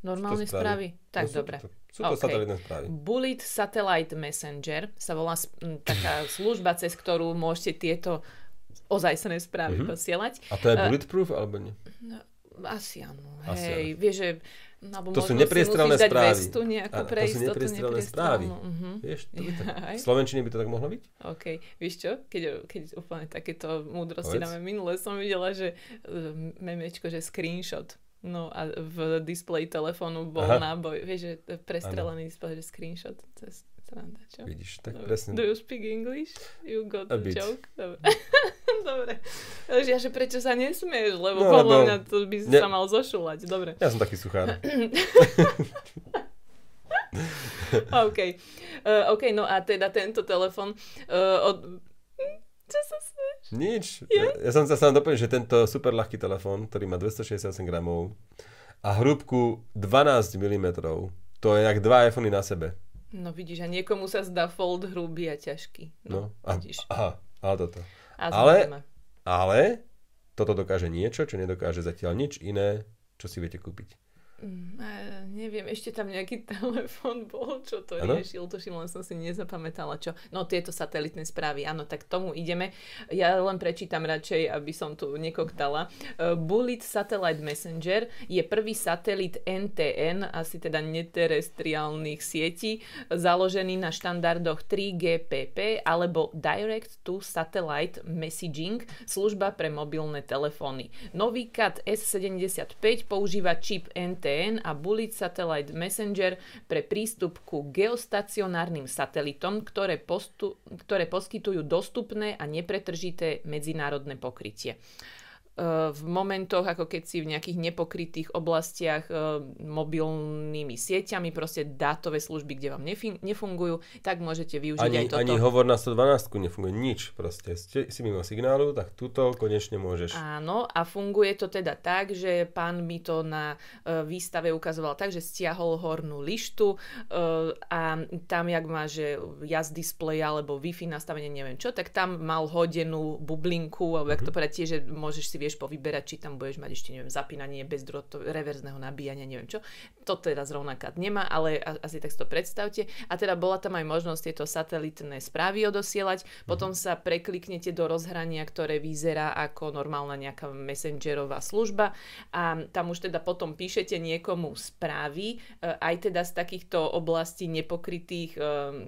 Normálne správy? Tak, no, dobre. Sú, sú to okay. satelitné správy. Bullet Satellite Messenger sa volá m, taká služba, cez ktorú môžete tieto ozajstné správy uh-huh. posielať. A to je bulletproof, uh, alebo nie? No, asi áno. Asi Hej, áno. vieš, že alebo to sú nepriestrelné správy. Vestu nejakú pre to sú nepriestrelné správy. Uh-huh. Vieš, to by tak, v Slovenčine by to tak mohlo byť? OK. Vieš čo? Keď, keď úplne takéto múdrosti dáme minule, som videla, že uh, memečko, že screenshot. No a v displeji telefónu bol Aha. náboj. Vieš, že prestrelený displej, že screenshot. To je sranda, čo? Vidíš, tak Dobre. presne. Do you speak English? You got a the bit. joke? Dobre. Dobre. Ja, že prečo sa nesmieš, lebo no, podľa mňa to by si ne... sa mal zošulať. Dobre. Ja som taký suchár. OK. Uh, OK, no a teda tento telefon uh, od... Čo sa smieš? Nič. Ja, ja som sa sám doplnil, že tento super ľahký telefon, ktorý má 268 gramov a hrúbku 12 mm, to je jak dva iPhony na sebe. No vidíš, a niekomu sa zdá fold hrubý a ťažký. No, no a, vidíš. Aha, ale toto. Ale, ale toto dokáže niečo, čo nedokáže zatiaľ nič iné, čo si viete kúpiť. Mm, neviem, ešte tam nejaký telefon bol, čo to ano? riešil, tuším, len som si nezapamätala, čo. No tieto satelitné správy, áno, tak tomu ideme. Ja len prečítam radšej, aby som tu nekoktala. Uh, Bullet Satellite Messenger je prvý satelit NTN, asi teda neterestriálnych sietí, založený na štandardoch 3GPP alebo Direct to Satellite Messaging, služba pre mobilné telefóny. Nový CAT S75 používa čip NTN VPN a Bullet Satellite Messenger pre prístup ku geostacionárnym satelitom, ktoré, postu, ktoré poskytujú dostupné a nepretržité medzinárodné pokrytie. Eh, v momentoch, ako keď si v nejakých nepokrytých oblastiach eh, mobilnými sieťami, proste dátové služby, kde vám nefungujú, tak môžete využiť ani, aj toto. Ani hovor na 112 nefunguje nič proste. Ste, si mimo signálu, tak túto konečne môžeš. Áno, a funguje to teda tak, že pán mi to na uh, výstave ukazoval tak, že stiahol hornú lištu a tam, jak má, že jazd display alebo Wi-Fi nastavenie, neviem čo, tak tam mal hodenú bublinku, alebo mm-hmm. jak to mhm. povedať, že môžeš si vieš povyberať, či tam budeš mať ešte, neviem, zapínanie bez drotov, reverzného nabíjania, neviem čo. To teda zrovna kat nemá, ale asi tak si to predstavte. A teda bola tam aj možnosť tieto satelitné správy odosielať. Mhm. Potom sa prekliknete do rozhrania, ktoré vyzerá ako normálna nejaká messengerová služba a tam už teda potom píšete niekomu správy, e, aj teda z takýchto oblastí nepokrytých e,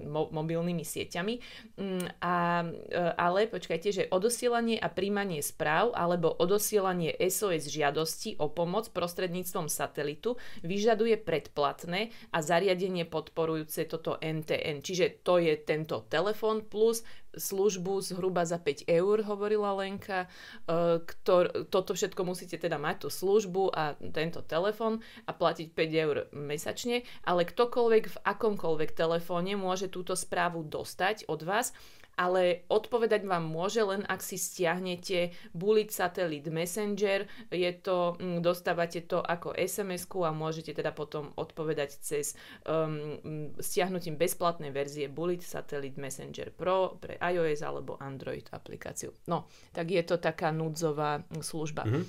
mo- mobilnými sieťami. Mm, a, e, ale počkajte, že odosielanie a príjmanie správ alebo odosielanie SOS žiadosti o pomoc prostredníctvom satelitu vyžaduje predplatné a zariadenie podporujúce toto NTN. Čiže to je tento telefón plus službu zhruba za 5 eur, hovorila Lenka. E, ktor, toto všetko musíte teda mať, tú službu a tento telefón a platiť 5 eur mesačne, ale ktokoľvek v akomkoľvek telefóne môže túto správu dostať od vás ale odpovedať vám môže len ak si stiahnete Bullet Satellite Messenger. Je to, mm, dostávate to ako sms a môžete teda potom odpovedať cez um, stiahnutím bezplatnej verzie Bullet Satellite Messenger Pro pre iOS alebo Android aplikáciu. No, tak je to taká núdzová služba. Mm-hmm.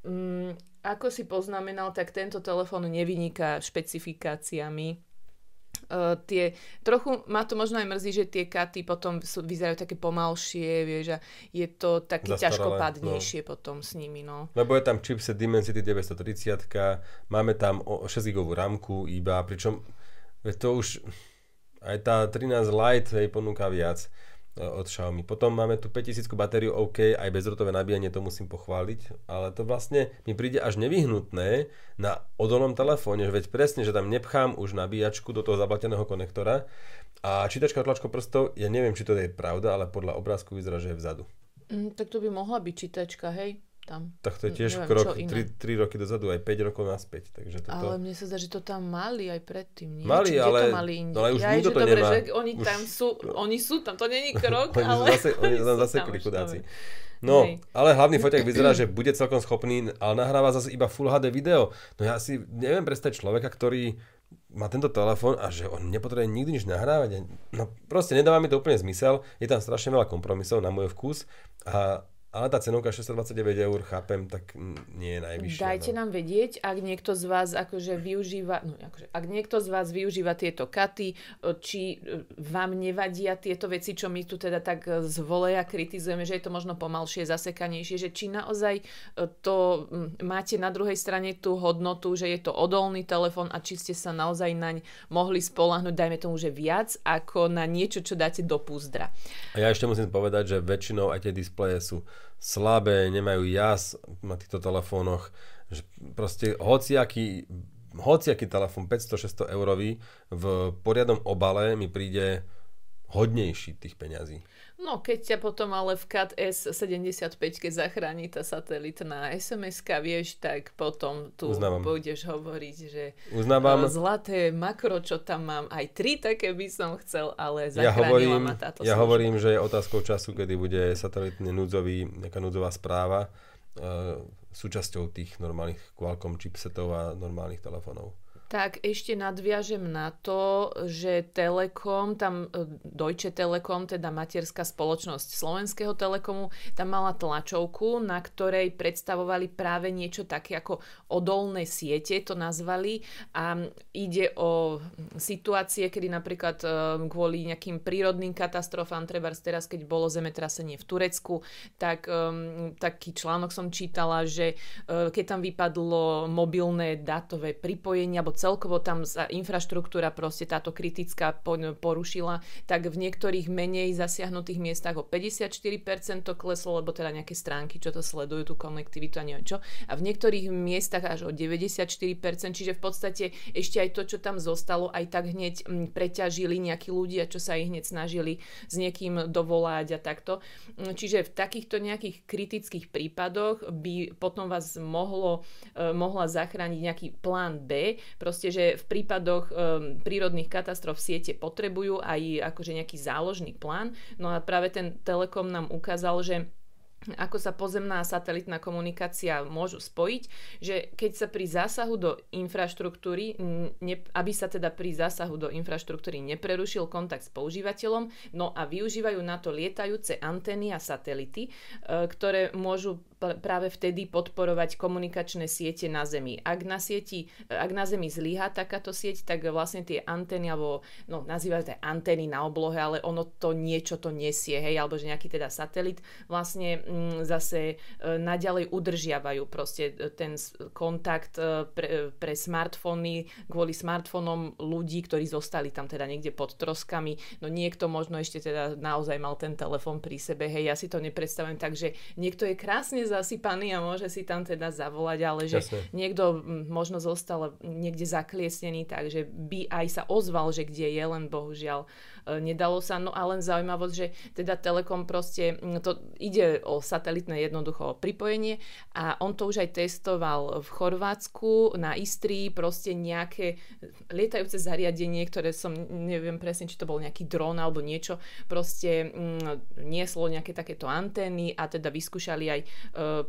Um, ako si poznamenal, tak tento telefón nevyniká špecifikáciami uh, tie, trochu ma to možno aj mrzí, že tie katy potom sú, vyzerajú také pomalšie, vieš, a je to také ťažkopadnejšie no. potom s nimi, no. Lebo je tam chipset Dimensity 930, máme tam 6 gigovú ramku iba, pričom to už aj tá 13 Lite jej ponúka viac. E, od Xiaomi. Potom máme tu 5000 batériu, OK, aj bezrotové nabíjanie, to musím pochváliť, ale to vlastne mi príde až nevyhnutné na odolnom telefóne, veď presne, že tam nepchám už nabíjačku do toho zablateného konektora a čítačka tlačko prstov, ja neviem, či to je pravda, ale podľa obrázku vyzerá, že je vzadu. Mm, tak to by mohla byť čítačka, hej? Tam. Tak to je tiež Neviem, krok čo iné. 3, 3 roky dozadu, aj 5 rokov naspäť. Takže toto... Ale mne sa zdá, že to tam mali aj predtým. Nie? Mali, Či ale- to mali inde? ale už ja, nikto že to dobre, nemá. že oni Už- tam sú, oni sú tam, to není krok, Oni ale... zase, oni sú tam už, chudáci. No, Hej. ale hlavný foťák vyzerá, že bude celkom schopný, ale nahráva zase iba Full HD video. No ja si neviem predstaviť človeka, ktorý má tento telefón a že on nepotrebuje nikdy nič nahrávať. No proste nedáva mi to úplne zmysel. Je tam strašne veľa kompromisov na môj vkus a ale tá cenovka 629 eur, chápem, tak nie je najvyššia. Dajte no. nám vedieť, ak niekto z vás akože využíva, no akože, ak niekto z vás využíva tieto katy, e, či e, vám nevadia tieto veci, čo my tu teda tak e, z voleja kritizujeme, že je to možno pomalšie, zasekanejšie, že či naozaj to máte na druhej strane tú hodnotu, že je to odolný telefón a či ste sa naozaj naň mohli spolahnuť, dajme tomu, že viac ako na niečo, čo dáte do púzdra. A ja ešte musím povedať, že väčšinou aj tie displeje sú slabé, nemajú jas na týchto telefónoch. Že proste hociaký, hociaký telefón 500-600 eurový v poriadnom obale mi príde hodnejší tých peňazí. No, keď ťa potom ale v CAT S75 keď zachráni tá satelitná sms vieš, tak potom tu Uznávam. budeš hovoriť, že Uznávam, e, zlaté makro, čo tam mám, aj tri také by som chcel, ale ja zachránila hovorím, ma táto ja služba. hovorím, že je otázkou času, kedy bude satelitný núdzový, nejaká núdzová správa e, súčasťou tých normálnych Qualcomm chipsetov a normálnych telefónov. Tak ešte nadviažem na to, že Telekom, tam e, Deutsche Telekom, teda materská spoločnosť Slovenského Telekomu, tam mala tlačovku, na ktorej predstavovali práve niečo také ako odolné siete, to nazvali. A ide o situácie, kedy napríklad e, kvôli nejakým prírodným katastrofám, treba teraz, keď bolo zemetrasenie v Turecku, tak um, taký článok som čítala, že keď tam vypadlo mobilné dátové pripojenie, alebo celkovo tam sa infraštruktúra proste táto kritická po- porušila, tak v niektorých menej zasiahnutých miestach o 54% to kleslo, lebo teda nejaké stránky, čo to sledujú, tú konektivitu a neviem čo. A v niektorých miestach až o 94%, čiže v podstate ešte aj to, čo tam zostalo, aj tak hneď mm, preťažili nejakí ľudia, čo sa ich hneď snažili s niekým dovolať a takto. Mm, Čiže v takýchto nejakých kritických prípadoch by potom vás mohlo, e, mohla zachrániť nejaký plán B, proste, že v prípadoch e, prírodných katastrof siete potrebujú aj akože nejaký záložný plán. No a práve ten Telekom nám ukázal, že ako sa pozemná a satelitná komunikácia môžu spojiť, že keď sa pri zásahu do infraštruktúry, ne, aby sa teda pri zásahu do infraštruktúry neprerušil kontakt s používateľom, no a využívajú na to lietajúce antény a satelity, e, ktoré môžu práve vtedy podporovať komunikačné siete na Zemi. Ak na, sieti, e, ak na Zemi zlyhá takáto sieť, tak vlastne tie antény, alebo no, nazývajú to antény na oblohe, ale ono to niečo to nesie, hej, alebo že nejaký teda satelit vlastne mm, zase e, naďalej udržiavajú proste e, ten kontakt e, pre, pre smartfóny kvôli smartfónom ľudí, ktorí zostali tam teda niekde pod troskami. No niekto možno ešte teda naozaj mal ten telefón pri sebe, hej, ja si to nepredstavujem tak, že niekto je krásne zasypaný a môže si tam teda zavolať, ale že Jasné. niekto možno zostal niekde zakliesnený, takže by aj sa ozval, že kde je, len bohužiaľ nedalo sa. No a len zaujímavosť, že teda Telekom proste, mm, to ide o satelitné jednoducho pripojenie a on to už aj testoval v Chorvátsku, na Istrii, proste nejaké lietajúce zariadenie, ktoré som, neviem presne, či to bol nejaký dron alebo niečo, proste mm, nieslo nejaké takéto antény a teda vyskúšali aj e,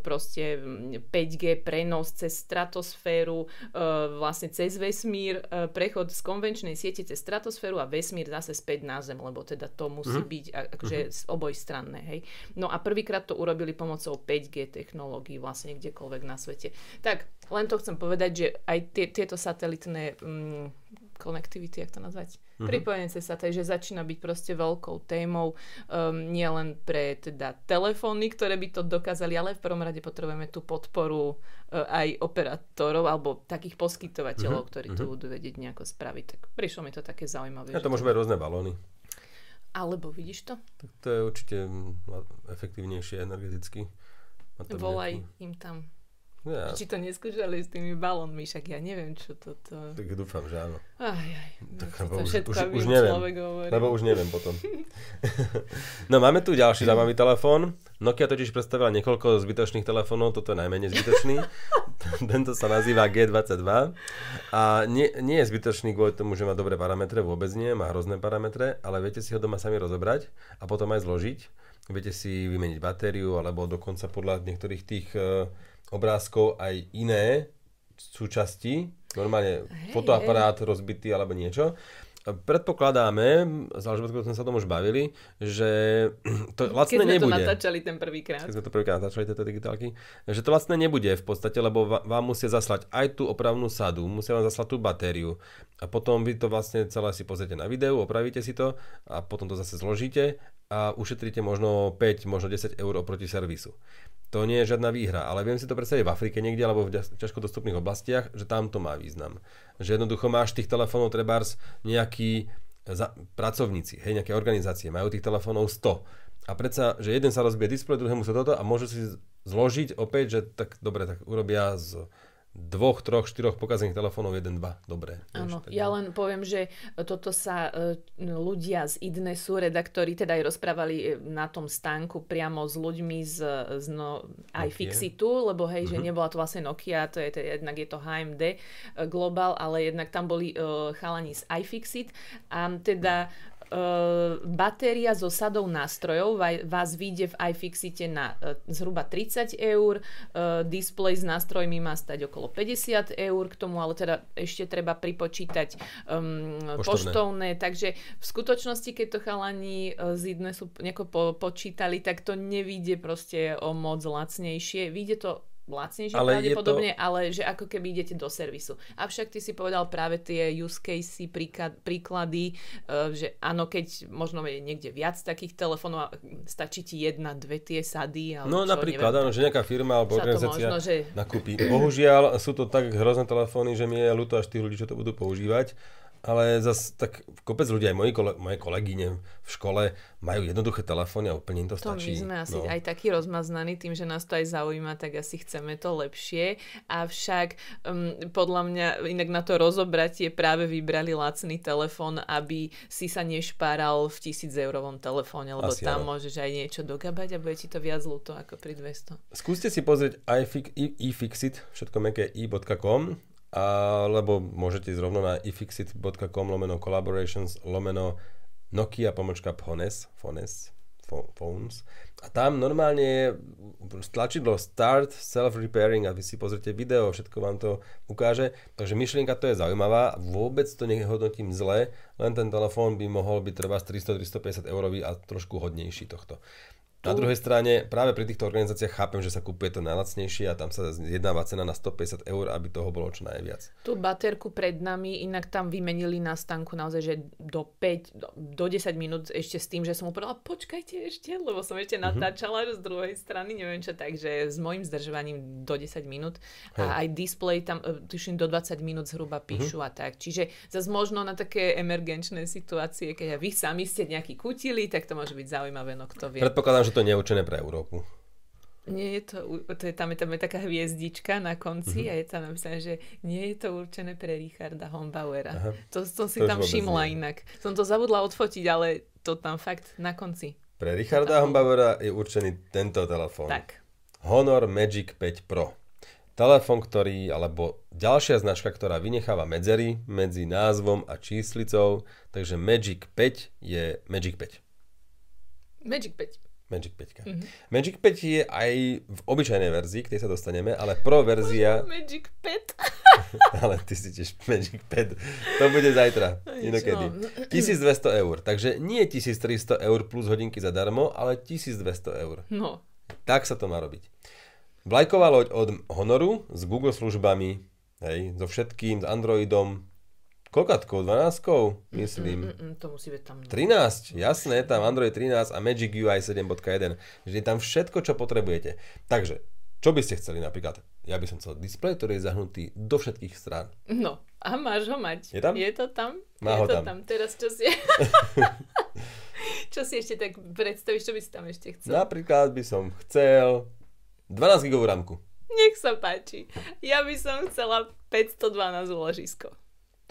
proste mm, 5G prenos cez stratosféru, e, vlastne cez vesmír, e, prechod z konvenčnej siete cez stratosféru a vesmír zase späť na Zem, lebo teda to musí Mhm. byť akože z oboj stranné, hej. No a prvýkrát to urobili pomocou 5G technológií vlastne kdekoľvek na svete. Tak, len to chcem povedať, že aj tie, tieto satelitné mm, connectivity, jak to nazvať? Mhm. Pripojenie cez satelit, že začína byť proste veľkou témou um, nielen pre teda telefóny, ktoré by to dokázali, ale v prvom rade potrebujeme tú podporu uh, aj operátorov alebo takých poskytovateľov, Mhm, ktorí to budú vedieť nejako spraviť. Tak prišlo mi to také zaujímavé. Že to môžu byť rôzne balóny. Alebo vidíš to? Tak to je určite mm, efektívnejšie energeticky. Volaj nejaký- im tam. Ja, Či to neskúšali s tými balónmi, však ja neviem, čo toto... tak dúfam, že áno. Aj, aj, Tak, to, už- všetko, už- už neviem. Lebo už neviem potom. no máme tu ďalší zaujímavý telefón. Nokia totiž predstavila niekoľko zbytočných telefónov, toto je najmenej zbytočný. Tento sa nazýva G22 a nie, nie je zbytočný kvôli tomu, že má dobré parametre, vôbec nie, má hrozné parametre, ale viete si ho doma sami rozobrať a potom aj zložiť. Viete si vymeniť batériu alebo dokonca podľa niektorých tých e, obrázkov aj iné súčasti, normálne Hej, fotoaparát rozbitý alebo niečo. Predpokladáme, s Alžbetkou sme sa tom už bavili, že to Keď lacné sme nebude. to natáčali ten prvýkrát. Keď sme to prvýkrát natáčali tieto digitálky, že to lacné nebude v podstate, lebo vám musia zaslať aj tú opravnú sadu, musia vám zaslať tú batériu a potom vy to vlastne celé si pozriete na videu, opravíte si to a potom to zase zložíte a ušetríte možno 5, možno 10 eur oproti servisu. To nie je žiadna výhra, ale viem si to predstaviť v Afrike niekde alebo v ťaž- ťažko dostupných oblastiach, že tam to má význam. Že jednoducho máš tých telefónov trebárs nejakí za, pracovníci, hej, nejaké organizácie, majú tých telefónov 100. A predsa, že jeden sa rozbije displej, druhému sa toto a môžu si zložiť opäť, že tak dobre, tak urobia z dvoch, troch, štyroch pokazených telefónov jeden, dva. Dobre. Áno, tak- ja len poviem, že toto sa e, ľudia z Idnesu, redaktori, teda aj rozprávali e, na tom stánku priamo s ľuďmi z, z no, iFixitu, lebo hej, Mhm. že nebola to vlastne Nokia, to je, to, je- jednak je to HMD e, Global, ale jednak tam boli uh, chalani z iFixit a teda batéria so sadou nástrojov vás vyjde v iFixite na uh, zhruba 30 eur, uh, displej s nástrojmi má stať okolo 50 eur, k tomu ale teda ešte treba pripočítať um, Poštovné. poštovné, takže v skutočnosti, keď to chalani z Idnesu nejako po- počítali, tak to nevíde proste o moc lacnejšie, vyjde to lacnejšie Ale pravdepodobne, ale že ako keby idete do servisu. Avšak ty si povedal práve tie use príklad, príklady, uh, že áno, keď možno je niekde viac takých telefónov stačí ti jedna, dve tie sady. Ale No čo, napríklad, neviem, áno, že nejaká firma alebo to organizácia možno, že nakúpi. Bohužiaľ sú to tak hrozné telefóny, že mi je ľúto až tých ľudí, čo to budú používať. Ale zas tak kopec ľudí, aj moji kole, moje kolegyne v škole majú jednoduché telefóny a úplne im to To stačí. my sme asi no. aj takí rozmaznaní tým, že nás to aj zaujíma, tak asi chceme to lepšie. Avšak um, podľa mňa inak na to rozobratie práve vybrali lacný telefón, aby si sa nešpáral v tisíc eurovom telefóne, lebo Asi tam áno. môžeš aj niečo dogabať a bude ti to viac ľúto ako pri 200. Skúste si pozrieť ifixit, všetko meké i.com, alebo môžete ísť rovno na ifixit.com lomeno collaborations lomeno Nokia pomočka Phones, Phones, pho- phones. A tam normálne je tlačidlo Start Self-Repairing a vy si pozrite video, všetko vám to ukáže. Takže myšlienka to je zaujímavá, vôbec to nehodnotím zle, len ten telefón by mohol byť treba 300-350 eurový a trošku hodnejší tohto. Na druhej strane, práve pri týchto organizáciách chápem, že sa kúpuje to najlacnejšie a tam sa zjednáva cena na 150 eur, aby toho bolo čo najviac. Tú baterku pred nami, inak tam vymenili na stánku naozaj, že do 5, do, do 10 minút ešte s tým, že som mu povedala, počkajte ešte, lebo som ešte natáčala z druhej strany, neviem čo, takže s mojim zdržovaním do 10 minút a aj display tam, e, tuším, do 20 minút zhruba píšu a tak. Čiže zase možno na také emergenčné situácie, keď vy sami ste nejaký kutili, tak to môže byť zaujímavé, no kto vie. Predpokladám, že to nie je určené pre Európu. Nie je to, to je, tam, je, tam je taká hviezdička na konci Mhm. a je tam napísané, že nie je to určené pre Richarda Hombauera. Aha. To som si To tam všimla nie. inak. Som to zabudla odfotiť, ale to tam fakt na konci. Pre Richarda Hombauera je určený tento telefón. Tak. Honor Magic 5 Pro. Telefón, ktorý, alebo ďalšia značka, ktorá vynecháva medzery medzi názvom a číslicou, takže Magic 5 je Magic 5. Magic 5. Magic 5. Mhm. Magic 5 je aj v obyčajnej verzii, k tej sa dostaneme, ale Pro verzia, Magic 5. ale ty si tiež Magic 5, to bude zajtra, inokedy. no. 1200 eur, takže nie 1300 eur plus hodinky zadarmo, ale 1200 eur. No. Tak sa to má robiť. Vlajková loď od Honoru s Google službami, hej, so všetkým, s Androidom, koľkatkou, 12, myslím. Mm, mm, to musí byť tam. 13, jasné, tam Android 13 a Magic UI 7.1. Že je tam všetko, čo potrebujete. Takže, čo by ste chceli napríklad? Ja by som chcel displej, ktorý je zahnutý do všetkých strán. No. A máš ho mať. Je tam? Je to tam? Má je ho to tam. tam. Teraz čo si... čo si ešte tak predstavíš, čo by si tam ešte chcel? Napríklad by som chcel 12 GB rámku. Nech sa páči. Ja by som chcela 512 úložisko.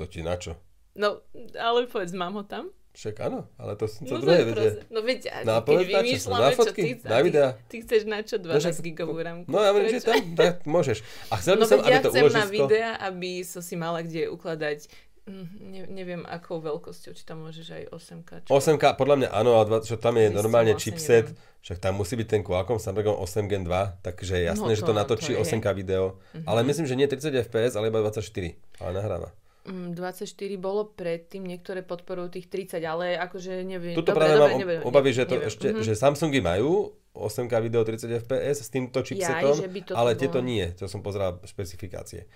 To ti na čo? No, ale povedz, mám ho tam? Však áno, ale to som to No, druhé to vedie. No veď, Na keď na čo? vymýšľame, Na čo fotky? ty, Na ty- videá? Ty chceš na čo 12 však- gigovú ramku? No ja viem, že tam, tak môžeš. A chcel by No som, aby ja to chcem na videa, aby som si mala kde ukladať mm, ne, neviem akou veľkosťou, či tam môžeš aj 8K. čo? 8K, podľa mňa áno, ale čo tam je normálne vlastne chipset, neviem. však tam musí byť ten Qualcomm Snapdragon 8 Gen 2, takže je jasné, No že to- to natočí to je. 8K video. Ale myslím, že nie 30 fps, ale iba 24. Ale nahráva. Mm, 24 bolo predtým, niektoré podporujú tých 30, ale akože neviem. Tuto dobre, práve dobre, mám neviem, obavy, že to neviem. ešte, Mhm. že Samsungy majú 8K video 30 fps s týmto chipsetom, toto ale tieto bolo. nie. To som pozeral špecifikácie.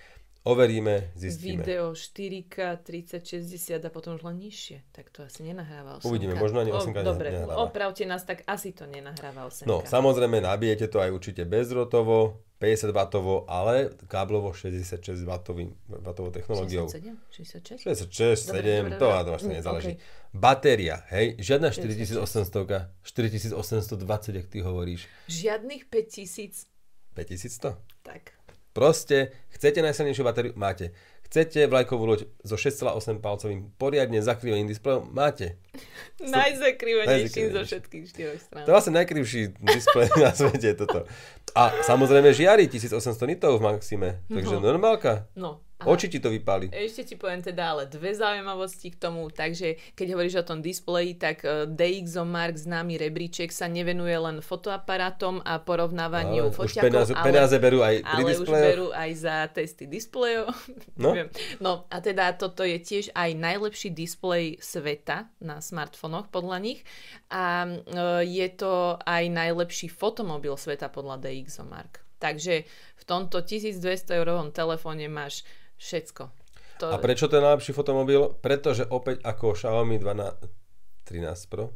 Overíme, zistíme. Video 4K 3060 a potom už len nižšie. Tak to asi nenahráva 8K. Uvidíme, možno ani 8K o, Dobre, nenahráva. opravte nás, tak asi to nenahráva 8K. No, samozrejme, nabijete to aj určite bezdrotovo, 50W, ale káblovo 66W watovou technológiou. 67? 66? 66, Dobre, 7, dobre, to dobre. vlastne nezáleží. okej. Batéria, hej, žiadna 4800, 4820, ak ty hovoríš. Žiadnych 5000. 5100? Tak. Proste, chcete najsilnejšiu batériu? Máte. Chcete vlajkovú loď so 6,8 palcovým poriadne zakrývaným displejom? Máte. Najzakrývanejším zo všetkých štyroch strán. To je vlastne najkrivší displej na svete toto. A samozrejme žiari 1800 nitov v maxime, takže No. normálka. No. A Oči ti to vypáli. ešte ti poviem teda ale dve zaujímavosti k tomu, takže keď hovoríš o tom displeji, tak eh, DxOMark, známy rebríček, sa nevenuje len fotoaparátom a porovnávaniu Ale už foťakov, peniaze, ale, peniaze berú aj pri ale už displejoch. berú aj za testy displejov. No. No a teda toto je tiež aj najlepší displej sveta na smartfónoch podľa nich a eh, je to aj najlepší fotomobil sveta podľa DxOMark. Takže v tomto 1200 eurovom telefóne máš všetko. To... A prečo to je najlepší fotomobil? Pretože opäť ako Xiaomi 12, 13 Pro,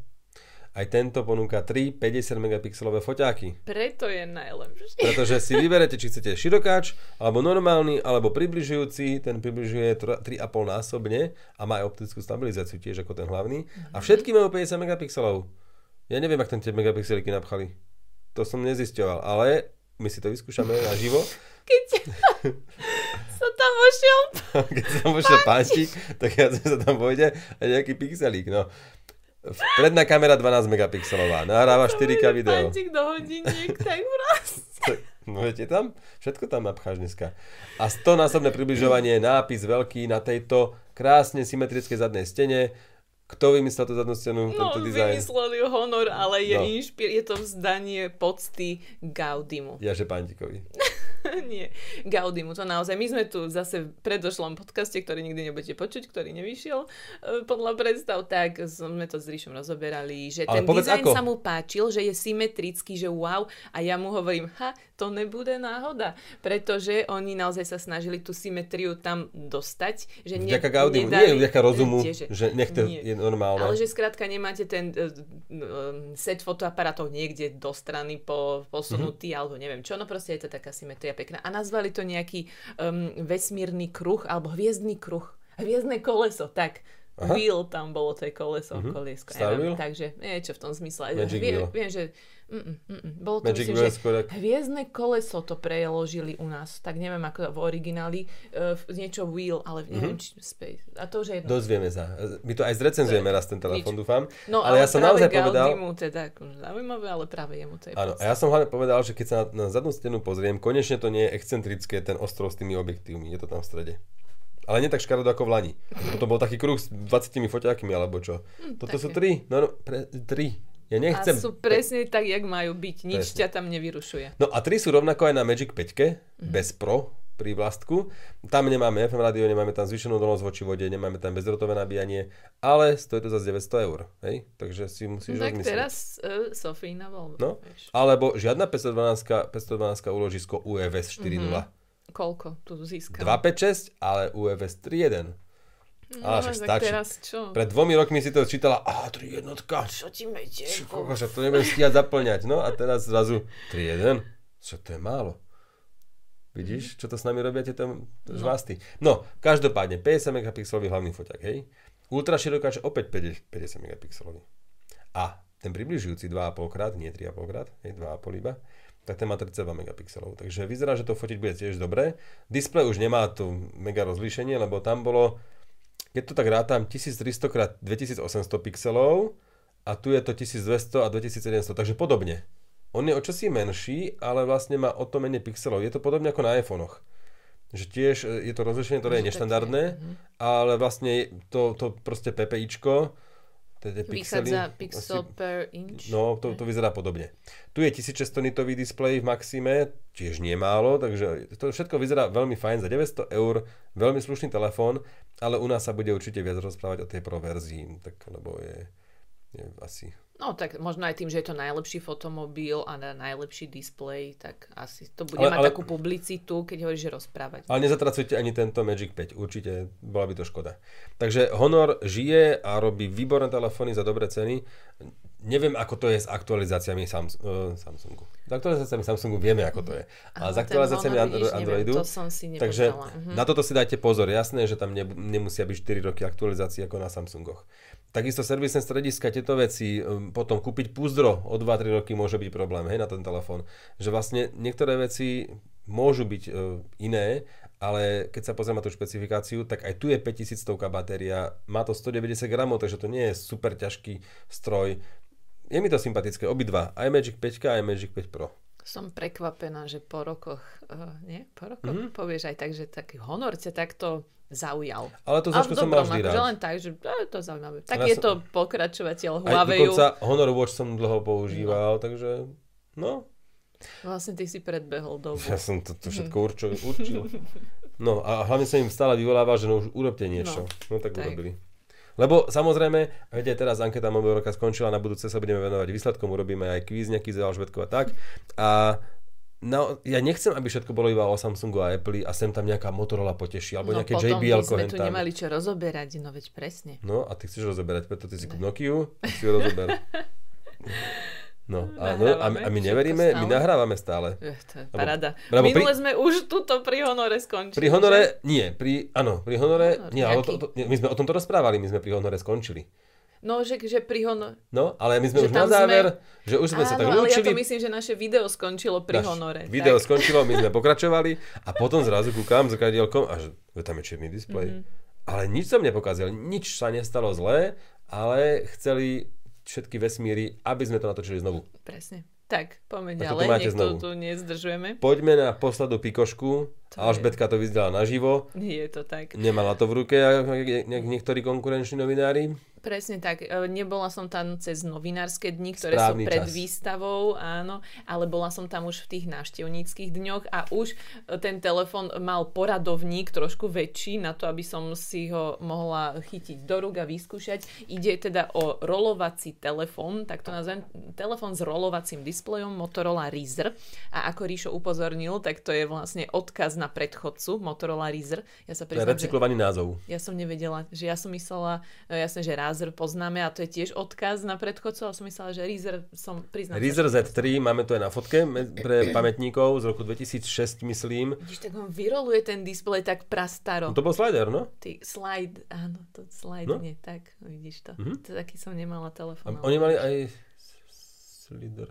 aj tento ponúka 3 50 megapixelové foťáky. Preto je najlepší. Pretože si vyberete, či chcete širokáč, alebo normálny, alebo približujúci. Ten približuje tr- 3,5 násobne a má aj optickú stabilizáciu tiež ako ten hlavný. A všetky majú 50 megapixelov. Ja neviem, ak tam tie megapixeliky napchali. To som nezisťoval, ale my si to vyskúšame naživo. Keď tam vošiel Keď sa tam pošle páčik, tak ja sa tam pôjde a nejaký pixelík. No. Predná kamera 12 megapixelová, nahráva 4K video. pančík do hodiniek, tak proste. No viete tam? Všetko tam napcháš dneska. A 100 násobné približovanie, nápis veľký na tejto krásne symetrickej zadnej stene. Kto vymyslel tú zadnú stenu, No, tento dizajn? vymysleli Honor, ale je, No. inšpir- je to vzdanie pocty Gaudimu. Jaže Pantikovi. Nie, Gaudimu, to naozaj. My sme tu zase v predošlom podcaste, ktorý nikdy nebudete počuť, ktorý nevyšiel e, podľa predstav, tak sme to s Ríšom rozoberali, že Ale ten dizajn ako. sa mu páčil, že je symetrický, že wow, a ja mu hovorím, ha, to nebude náhoda, pretože oni naozaj sa snažili tú symetriu tam dostať, že ne, Vďaka Gaudimu, nedali- nie vďaka rozumu, Tieže. že nech to Nie. je normálne. Ale že skrátka nemáte ten uh, set fotoaparátov niekde do strany po, posunutý, Mhm. alebo neviem čo, no proste je to taká symetria pekná. A nazvali to nejaký um, vesmírny kruh, alebo hviezdny kruh. Hviezdne koleso, tak. Aha. Wheel tam bolo, to je koleso, Mhm. koliesko. Star neviem, Wheel? Takže niečo v tom zmysle. Magic Vie, Wheel. viem, že mm, mm, mm, bolo to Magic myslím, že skôr hviezdne koleso to preložili u nás. Tak neviem ako v origináli. Uh, niečo wheel, ale neviem, či space. A to už je jedno. Dozvieme sa. My to aj zrecenzujeme raz ten telefón, Nič. dúfam. No ale, ja som naozaj povedal... Gaudimu, teda zaujímavé, ale práve jemu to je Áno, a ja som hlavne povedal, že keď sa na, na zadnú stenu pozriem, konečne to nie je excentrické, ten ostrov s tými objektívmi, je to tam v strede. Ale nie tak škaredo ako v Lani. To bol taký kruh s 20 foťákmi, alebo čo. Toto sú také. tri, no, no pre, tri. Ja A nechcem. sú presne tak, jak majú byť. Nič Presne. ťa tam nevyrušuje. No a tri sú rovnako aj na Magic 5, Mhm. bez Pro, pri vlastku. Tam nemáme FM rádio, nemáme tam zvýšenú dolnosť voči vode, nemáme tam bezdrotové nabíjanie, ale stojí to za 900 eur. Hej? Takže si musíš tak rozmyslieť. teraz uh, Sofína voľba. No, vieš. alebo žiadna 512, 512 úložisko UFS 4.0. Mhm. Koľko tu získam? 256, ale UFS 3.1. No, Ale však stačí. teraz čo? Pred dvomi rokmi si to čítala, a 3 jednotka. Čo ti mete? Čo, koľko, však to nebudem stíhať zaplňať. No a teraz zrazu 3.1. Čo to je málo. Vidíš, čo to s nami robia tieto žvásty? No, každopádne, 50 megapixelový hlavný foťak, hej? Ultra širokáč opäť 50 megapixelový. A ten približujúci 2,5 krát, nie 3,5 krát, hej, 2,5 iba, tak ten má 32 megapixelov. Takže vyzerá, že to fotiť bude tiež dobre. Display už nemá tu mega rozlíšenie, lebo tam bolo, keď to tak rátam, 1300 x 2800 pixelov a tu je to 1200 a 2700, takže podobne. On je o čosi menší, ale vlastne má o to menej pixelov. Je to podobne ako na iPhonech. Že tiež e, je to rozlišenie, ktoré je neštandardné, uh-huh. ale vlastne to, to proste PPIčko, tie pixely, Vychádza pixel asi, per inch. No, to, to vyzerá podobne. Tu je 1600 nitový displej v Maxime, tiež nie málo, takže to všetko vyzerá veľmi fajn za 900 eur, veľmi slušný telefón, ale u nás sa bude určite viac rozprávať o tej pro verzii, tak lebo je, je asi No tak možno aj tým, že je to najlepší fotomobil a na najlepší displej, tak asi to bude ale, mať ale, takú publicitu, keď hovoríš, že rozprávať. Ale nezatracujte ani tento Magic 5, určite bola by to škoda. Takže Honor žije a robí výborné telefóny za dobré ceny. Neviem, ako to je s aktualizáciami Samsung, uh, Samsungu. S aktualizáciami Samsungu vieme, ako to je. A s aktualizáciami Andro- Androidu. Neviem, to som si takže uh-huh. na toto si dajte pozor. Jasné, že tam ne, nemusia byť 4 roky aktualizácií ako na Samsungoch. Takisto servisné strediska, tieto veci, um, potom kúpiť púzdro o 2-3 roky môže byť problém, hej, na ten telefón. Že vlastne niektoré veci môžu byť uh, iné, ale keď sa pozrieme na tú špecifikáciu, tak aj tu je 5100 batéria, má to 190 gramov, takže to nie je super ťažký stroj. Je mi to sympatické, obidva, aj Magic 5 aj Magic 5 Pro. Som prekvapená, že po rokoch, uh, nie? Po rokoch mm-hmm. povieš aj tak, že taký honor ťa takto zaujal. Ale to značku som mal vždy rád. len tak, že je to zaujímavé. Tak je som... to pokračovateľ Huawei. Dokonca Honor Watch som dlho používal, no. takže no. Vlastne ty si predbehol dobu. Ja som to, to všetko určil, určil. No a hlavne sa im stále vyvoláva, že no už urobte niečo. No, no tak, tak urobili. Lebo samozrejme, viete, teraz anketa Mobile roka skončila, na budúce sa budeme venovať výsledkom, urobíme aj kvíz nejaký z a tak. A No, ja nechcem, aby všetko bolo iba o Samsungu a Apple a sem tam nejaká Motorola poteší, alebo no, nejaké JBL No potom sme tu nemali čo rozoberať, no veď presne. No a ty chceš rozoberať, preto ty si kúp Nokiu a si ju rozober. No, a, no, a, a my neveríme, my nahrávame stále. Je, to je lebo, parada. Lebo Minule pri, sme už tuto pri Honore skončili. Pri Honore, že? nie, pri, áno, pri Honore, Honor, nie, ale to, to, my sme o tomto rozprávali, my sme pri Honore skončili. No, že, že pri honore. No, ale my sme už na záver, sme... že už sme Áno, sa tak ale lúčili. ja to myslím, že naše video skončilo pri Naš honore. Video tak. skončilo, my sme pokračovali a potom zrazu kúkam za kradielkom a že tam je čierny displej. Mm-hmm. Ale nič som nepokázal, nič sa nestalo zlé, ale chceli všetky vesmíry, aby sme to natočili znovu. Presne. Tak, poďme ďalej, nech to tu nezdržujeme. Poďme na poslednú pikošku. Alžbetka to vyzdala naživo. Je to tak. Nemala to v ruke, ako niektorí konkurenční novinári. Presne tak. E, nebola som tam cez novinárske dni, ktoré Správny sú pred čas. výstavou, áno, ale bola som tam už v tých návštevníckých dňoch a už e, ten telefon mal poradovník trošku väčší na to, aby som si ho mohla chytiť do rúk a vyskúšať. Ide teda o rolovací telefón, tak to nazvem, telefón s rolovacím displejom Motorola Razr. A ako Ríšo upozornil, tak to je vlastne odkaz na predchodcu Motorola Razr. Ja sa priznám, recyklovaný názov. Ja som nevedela, že ja som myslela, e, jasne, že Razer poznáme a to je tiež odkaz na predchodcov, ale som myslela, že Razer som priznám. Razer Z3 máme tu aj na fotke pre pamätníkov z roku 2006, myslím. Vidíš, tak on vyroluje ten displej tak prastaro. No to bol slider, no? Ty, slide, áno, to slide, no? nie, tak, vidíš to. Mm-hmm. to. Taký som nemala telefón. Oni mali aj slider.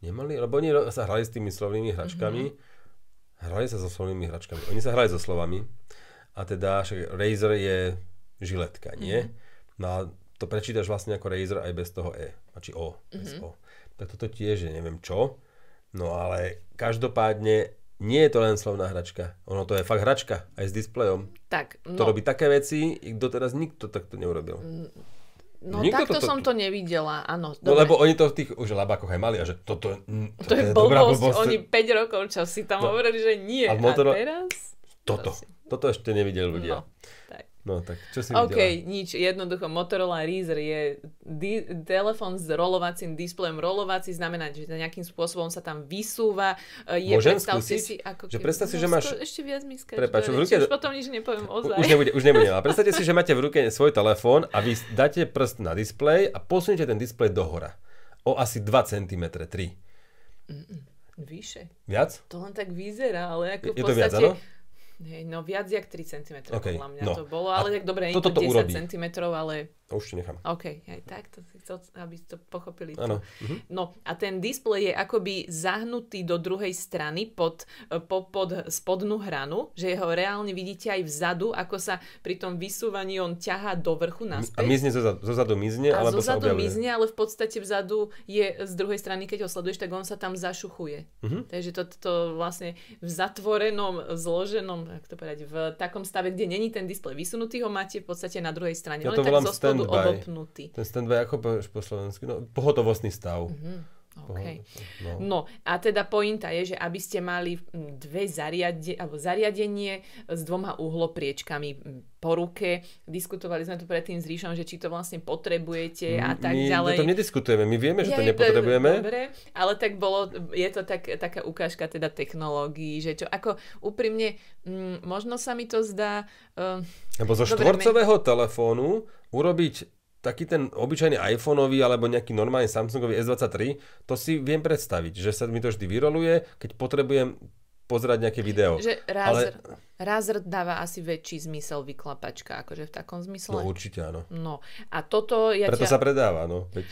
Nemali, lebo oni sa hrali s tými slovnými hračkami. Mm-hmm. Hrali sa so slovnými hračkami. Oni sa hrali so slovami. A teda však Razer je žiletka, nie? Mm-hmm. No a to prečítaš vlastne ako Razer aj bez toho E, či O, bez mm-hmm. O. Tak toto tiež je neviem čo, no ale každopádne nie je to len slovná hračka. Ono to je fakt hračka, aj s displejom. Tak, no. To robí také veci, doteraz nikto takto neurobil. Mm, no Nikto takto to, som to nevidela, áno. No lebo oni to v tých už labákoch aj mali a že toto, mm, to, to je, je blbosť. blbosť. Oni 5 rokov čo si tam no. hovorili, že nie. A, motor... a teraz? Toto. Toto ešte nevideli ľudia. No. No tak čo si OK, videla? nič, jednoducho Motorola Razr je di- telefon s rolovacím displejom. Rolovací znamená, že nejakým spôsobom sa tam vysúva. E, je, Môžem skúsiť? Si, ako že predstav si, no, že máš... Ešte viac mi Prepač, v ruke... Už potom nič nepoviem ozaj. Už nebude, už nebude. Ale predstavte si, že máte v ruke svoj telefón a vy dáte prst na displej a posuniete ten displej dohora. O asi 2 cm, 3. Mm-mm. Vyše. Viac? To len tak vyzerá, ale ako je, v podstate... Je to viac, áno? Hej, no viac jak 3 cm okay, podľa mňa no. to bolo, ale tak dobre, nie to 10 urobí. cm, ale A už ti nechám. OK, aj tak, to si chcel, aby to pochopili. Áno. Mhm. No a ten displej je akoby zahnutý do druhej strany pod, e, po, pod spodnú hranu, že ho reálne vidíte aj vzadu, ako sa pri tom vysúvaní on ťahá do vrchu naspäť. A mizne zo, zo zadu mizne, a alebo zo zadu mizne, ale v podstate vzadu je z druhej strany, keď ho sleduješ, tak on sa tam zašuchuje. Mhm. Takže to, to vlastne v zatvorenom, zloženom, jak to povedať, v takom stave, kde není ten displej vysunutý, ho máte v podstate na druhej strane. Ja to volám spodu standby. obopnutý. Ten standby, ako povieš po slovensky? No, pohotovostný stav. Okay. No. No a teda pointa je, že aby ste mali mm, dve zariade, alebo zariadenie s dvoma uhlopriečkami mm, po ruke. Diskutovali sme tu predtým s Ríšom, že či to vlastne potrebujete a tak My ďalej. o tom nediskutujeme, my vieme, že to Je, nepotrebujeme. Dobre, ale tak bolo, je to tak, taká ukážka teda technológií, že čo, ako úprimne, mm, možno sa mi to zdá, uh, Lebo zo Dobre, štvorcového telefónu urobiť taký ten obyčajný iPhoneový alebo nejaký normálny Samsungový S23, to si viem predstaviť, že sa mi to vždy vyroluje, keď potrebujem pozerať nejaké video. že Razer, Razer dáva asi väčší zmysel vyklapačka, akože v takom No zmysle. určite áno. No a toto ja Preto ťa, sa predáva, no. Veď,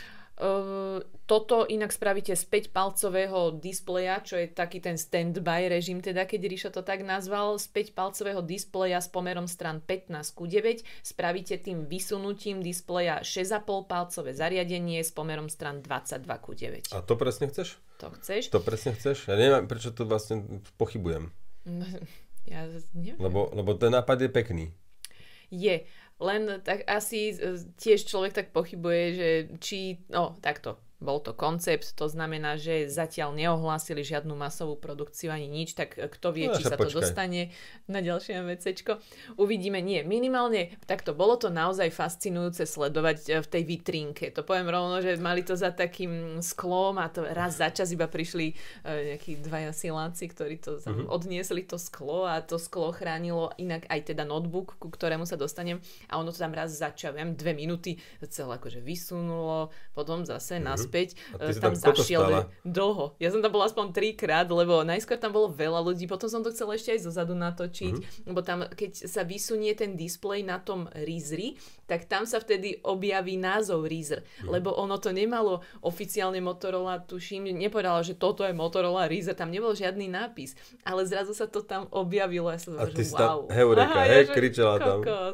toto inak spravíte z 5-palcového displeja, čo je taký ten standby režim, teda keď Ríšo to tak nazval, z 5-palcového displeja s pomerom stran 15 ku 9 spravíte tým vysunutím displeja 6,5 palcové zariadenie s pomerom stran 22 ku 9. a to presne chceš? To chceš? To presne chceš? Ja neviem, prečo to vlastne pochybujem. Ja neviem. Lebo, lebo ten nápad je pekný. Je. Len tak asi tiež človek tak pochybuje, že či, no takto, bol to koncept, to znamená, že zatiaľ neohlásili žiadnu masovú produkciu ani nič, tak e, kto vie, No, či sa to počkaj. dostane na ďalšie vecečko. Uvidíme, nie, minimálne takto, bolo to naozaj fascinujúce sledovať e, v tej vitrínke. To poviem rovno, že mali to za takým sklom a to raz za čas iba prišli e, nejakí dvaja siláci, ktorí to tam odniesli to sklo a to sklo chránilo inak aj teda notebook, ku ktorému sa dostanem a ono to tam raz ja neviem, dve minúty celé akože vysunulo, potom zase naspäť, E, si tam tam zašiel stála? dlho. Ja som tam bola aspoň trikrát, lebo najskôr tam bolo veľa ľudí, potom som to chcela ešte aj zozadu natočiť, Mhm. lebo tam, keď sa vysunie ten displej na tom Rizri, tak tam sa vtedy objaví názov Rizer, Mhm. lebo ono to nemalo oficiálne Motorola, tuším, nepovedala, že toto je Motorola Rizer, tam nebol žiadny nápis, ale zrazu sa to tam objavilo, ja som A ty si wow. tam heureka, Aha, hej, ja, že kričala tam. kokos,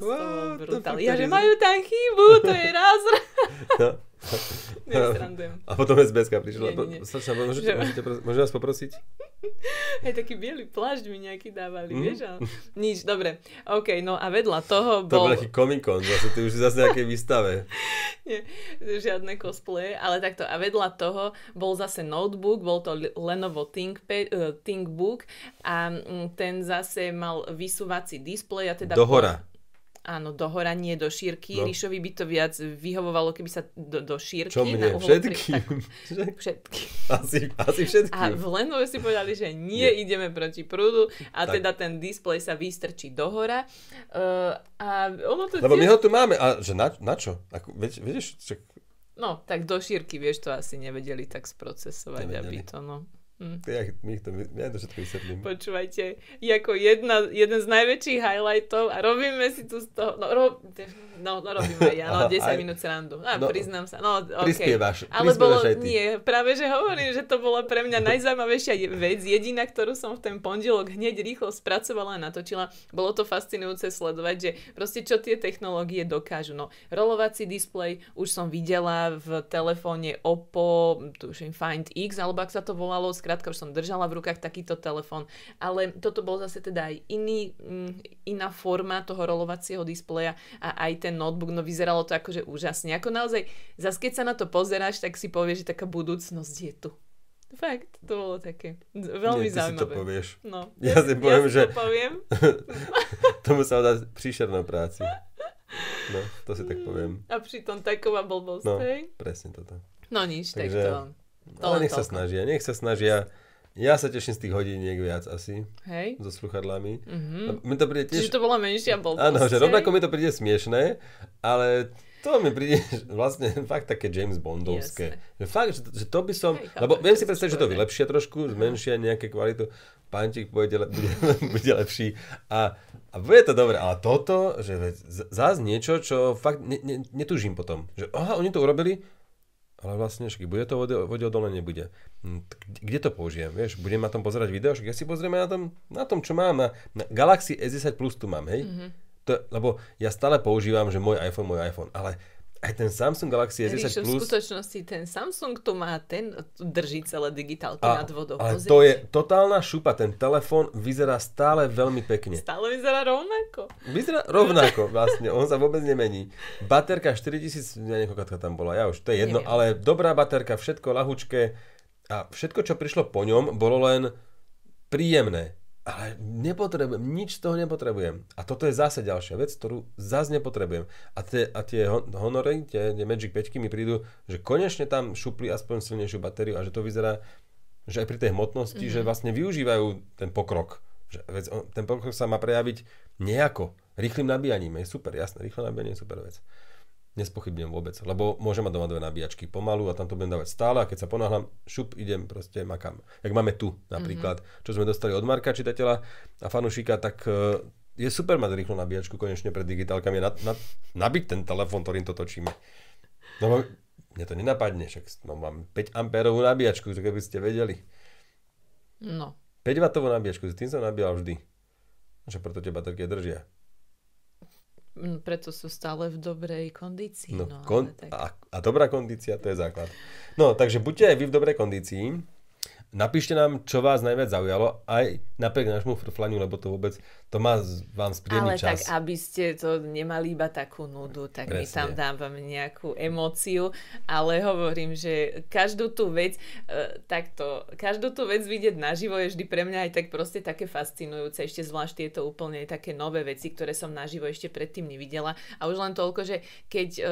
to bolo Ja, že majú tam chybu, to je Razer. Nesrandujem. A potom SBS-ka prišla. Nie, nie, nie. Môžete, Že- môžete, môžem vás poprosiť? Hej, taký biely plášť mi nejaký dávali, Mhm. vieš? A... Nič, dobre. OK, no a vedľa toho To bol bol... taký Comic-Con, zase ty už zase nejakej výstave. Nie, žiadne cosplaye, ale takto. A vedľa toho bol zase notebook, bol to Lenovo ThinkPad, uh, ThinkBook a mm, ten zase mal vysúvací displej a teda... Do hora. Áno, do hora, nie do šírky. No. Ríšovi by to viac vyhovovalo, keby sa do, do šírky... Čo na mne? uhol- Všetkým? Tak, všetkým. Asi, asi všetkým. A v Lenovo si povedali, že nie, ideme proti prúdu a Tak. teda ten displej sa vystrčí do hora. Uh, a ono to Lebo my tiež... ho tu máme. A že na, na čo? Ako, vieš, vieš, čak, No, tak do šírky, vieš, to asi nevedeli tak sprocesovať, Nevedeli. aby to, no. Hm. ja, my to, ja to všetko vysvetlím. Počúvajte, je ako jedna, jeden z najväčších highlightov a robíme si tu z toho, no, ro, no, no robíme aj ja, no, Aha, 10 aj- minút srandu. A no, priznám sa, no, okay. Prispievaš, Ale bolo, aj ty. nie, práve že hovorím, že to bola pre mňa najzaujímavejšia vec, jediná, ktorú som v ten pondelok hneď rýchlo spracovala a natočila. Bolo to fascinujúce sledovať, že proste čo tie technológie dokážu. No, rolovací displej už som videla v telefóne Oppo, tuším Find X, alebo ak sa to volalo, skrátka už som držala v rukách takýto telefón, ale toto bol zase teda aj iný, mm, iná forma toho rolovacieho displeja a aj ten notebook, no vyzeralo to akože úžasne. Ako naozaj, zase keď sa na to pozeráš, tak si povieš, že taká budúcnosť je tu. Fakt, to bolo také veľmi Nie, ty si to zaujímavé. povieš. No, Ja si poviem, ja si že- to poviem. Tomu sa dá príšerná práci. No, to si tak poviem. A pritom taková blbosť, No, hej? presne toto. No nič, tak Takže- to... to Ale nech sa toľko. snažia, nech sa snažia. Ja sa teším z tých hodiniek viac asi, Hej? so sluchadlami. Mhm. Mi to príde tiež... Čiže to bola menšia blbosť. Áno, že rovnako mi to príde smiešné, ale to mi príde vlastne fakt také James Bondovské. Že fakt, že, že to by som... Hej, chápem, lebo viem si predstaviť, že to vylepšia trošku, zmenšia nejaké kvalitu, pančík bude, bude, bude lepší a, a bude to dobré. Ale toto, že zás niečo, čo fakt ne, ne, netužím potom. Že aha, oni to urobili, ale vlastne, však bude to vode odolné, nebude. Hm, kde to použijem, vieš? Budem na tom pozerať video, ja si pozrieme na tom, na tom čo mám. Na, na Galaxy S10 Plus tu mám, hej? Mm-hmm. To, lebo ja stále používam, že môj iPhone, môj iPhone, ale aj ten Samsung Galaxy S10 Plus... v skutočnosti ten Samsung tu má, ten drží celé digitálky a, nad vodou. Ale to je totálna šupa, ten telefón vyzerá stále veľmi pekne. Stále vyzerá rovnako. Vyzerá rovnako vlastne, on sa vôbec nemení. Baterka 4000, ja niekoľko tam bola, ja už, to je jedno, Neviem. ale dobrá baterka, všetko lahučké a všetko, čo prišlo po ňom, bolo len príjemné ale nepotrebujem, nič z toho nepotrebujem. A toto je zase ďalšia vec, ktorú zase nepotrebujem. A tie, a tie honory, tie, tie Magic 5 mi prídu, že konečne tam šupli aspoň silnejšiu batériu a že to vyzerá, že aj pri tej hmotnosti, mm-hmm. že vlastne využívajú ten pokrok. Že, vec, ten pokrok sa má prejaviť nejako. Rýchlým nabíjaním je super, jasné, rýchle nabíjanie je super vec nespochybnem vôbec, lebo môžem mať doma dve nabíjačky pomalu a tam to budem dávať stále a keď sa ponáhľam, šup, idem, proste makam. Jak máme tu napríklad, mm-hmm. čo sme dostali od Marka čitateľa a fanušika, tak e, je super mať rýchlu nabíjačku konečne pred digitálkami, na, na, nabiť ten telefón, ktorým to točíme. No mne to nenapadne, však no, mám 5 ampérovú nabíjačku, to keby ste vedeli. No. 5 W nabíjačku, s tým som nabíjal vždy. Že preto tie baterky držia. Mm, preto sú stále v dobrej kondícii. No, no, kon- tak... a, a dobrá kondícia, to je základ. No, takže buďte aj vy v dobrej kondícii. Napíšte nám, čo vás najviac zaujalo, aj napriek nášmu frflaniu, lebo to vôbec, to má vám spríjemný čas. Ale tak, aby ste to nemali iba takú nudu, tak Presne. my tam dávame nejakú emóciu, ale hovorím, že každú tú vec, e, takto, každú tú vec vidieť naživo je vždy pre mňa aj tak proste také fascinujúce, ešte zvlášť tieto úplne také nové veci, ktoré som naživo ešte predtým nevidela. A už len toľko, že keď e,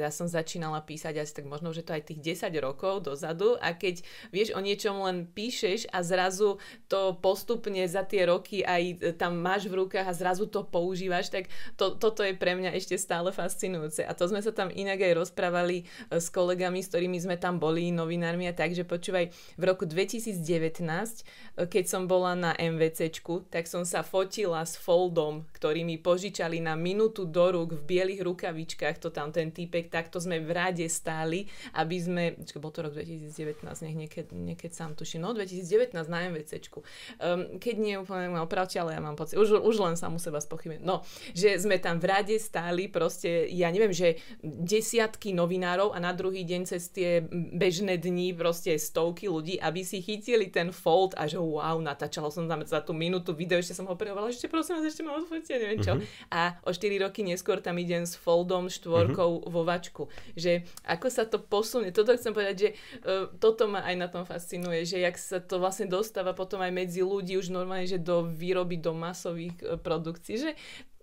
ja som začínala písať asi tak možno, že to aj tých 10 rokov dozadu a keď vieš o niečom len píšeš a zrazu to postupne za tie roky aj tam máš v rukách a zrazu to používaš, tak to, toto je pre mňa ešte stále fascinujúce. A to sme sa tam inak aj rozprávali e, s kolegami, s ktorými sme tam boli, novinármi a tak, že počúvaj, v roku 2019, e, keď som bola na MVCčku, tak som sa fotila s Foldom, ktorý mi požičali na minútu do rúk v bielých rukavičkách, to tam ten týpek, takto sme v rade stáli, aby sme, čo bol to rok 2019, nech niekedy, niekedy keď sám tuším, no 2019 na MVCčku. Um, keď nie úplne ma opravte, ale ja mám pocit, už, už len u seba spochybne. No, že sme tam v rade stáli proste, ja neviem, že desiatky novinárov a na druhý deň cez tie bežné dni proste stovky ľudí, aby si chytili ten fold a že wow, natáčala som tam za tú minútu video, ešte som ho prehovala, ešte prosím vás, ešte ma odfotia, neviem čo. Uh-huh. A o 4 roky neskôr tam idem s foldom štvorkou uh-huh. vo vačku. Že ako sa to posunie, toto chcem povedať, že uh, toto ma aj na tom fascinuje fascinuje, že jak sa to vlastne dostáva potom aj medzi ľudí už normálne, že do výroby, do masových e, produkcií, že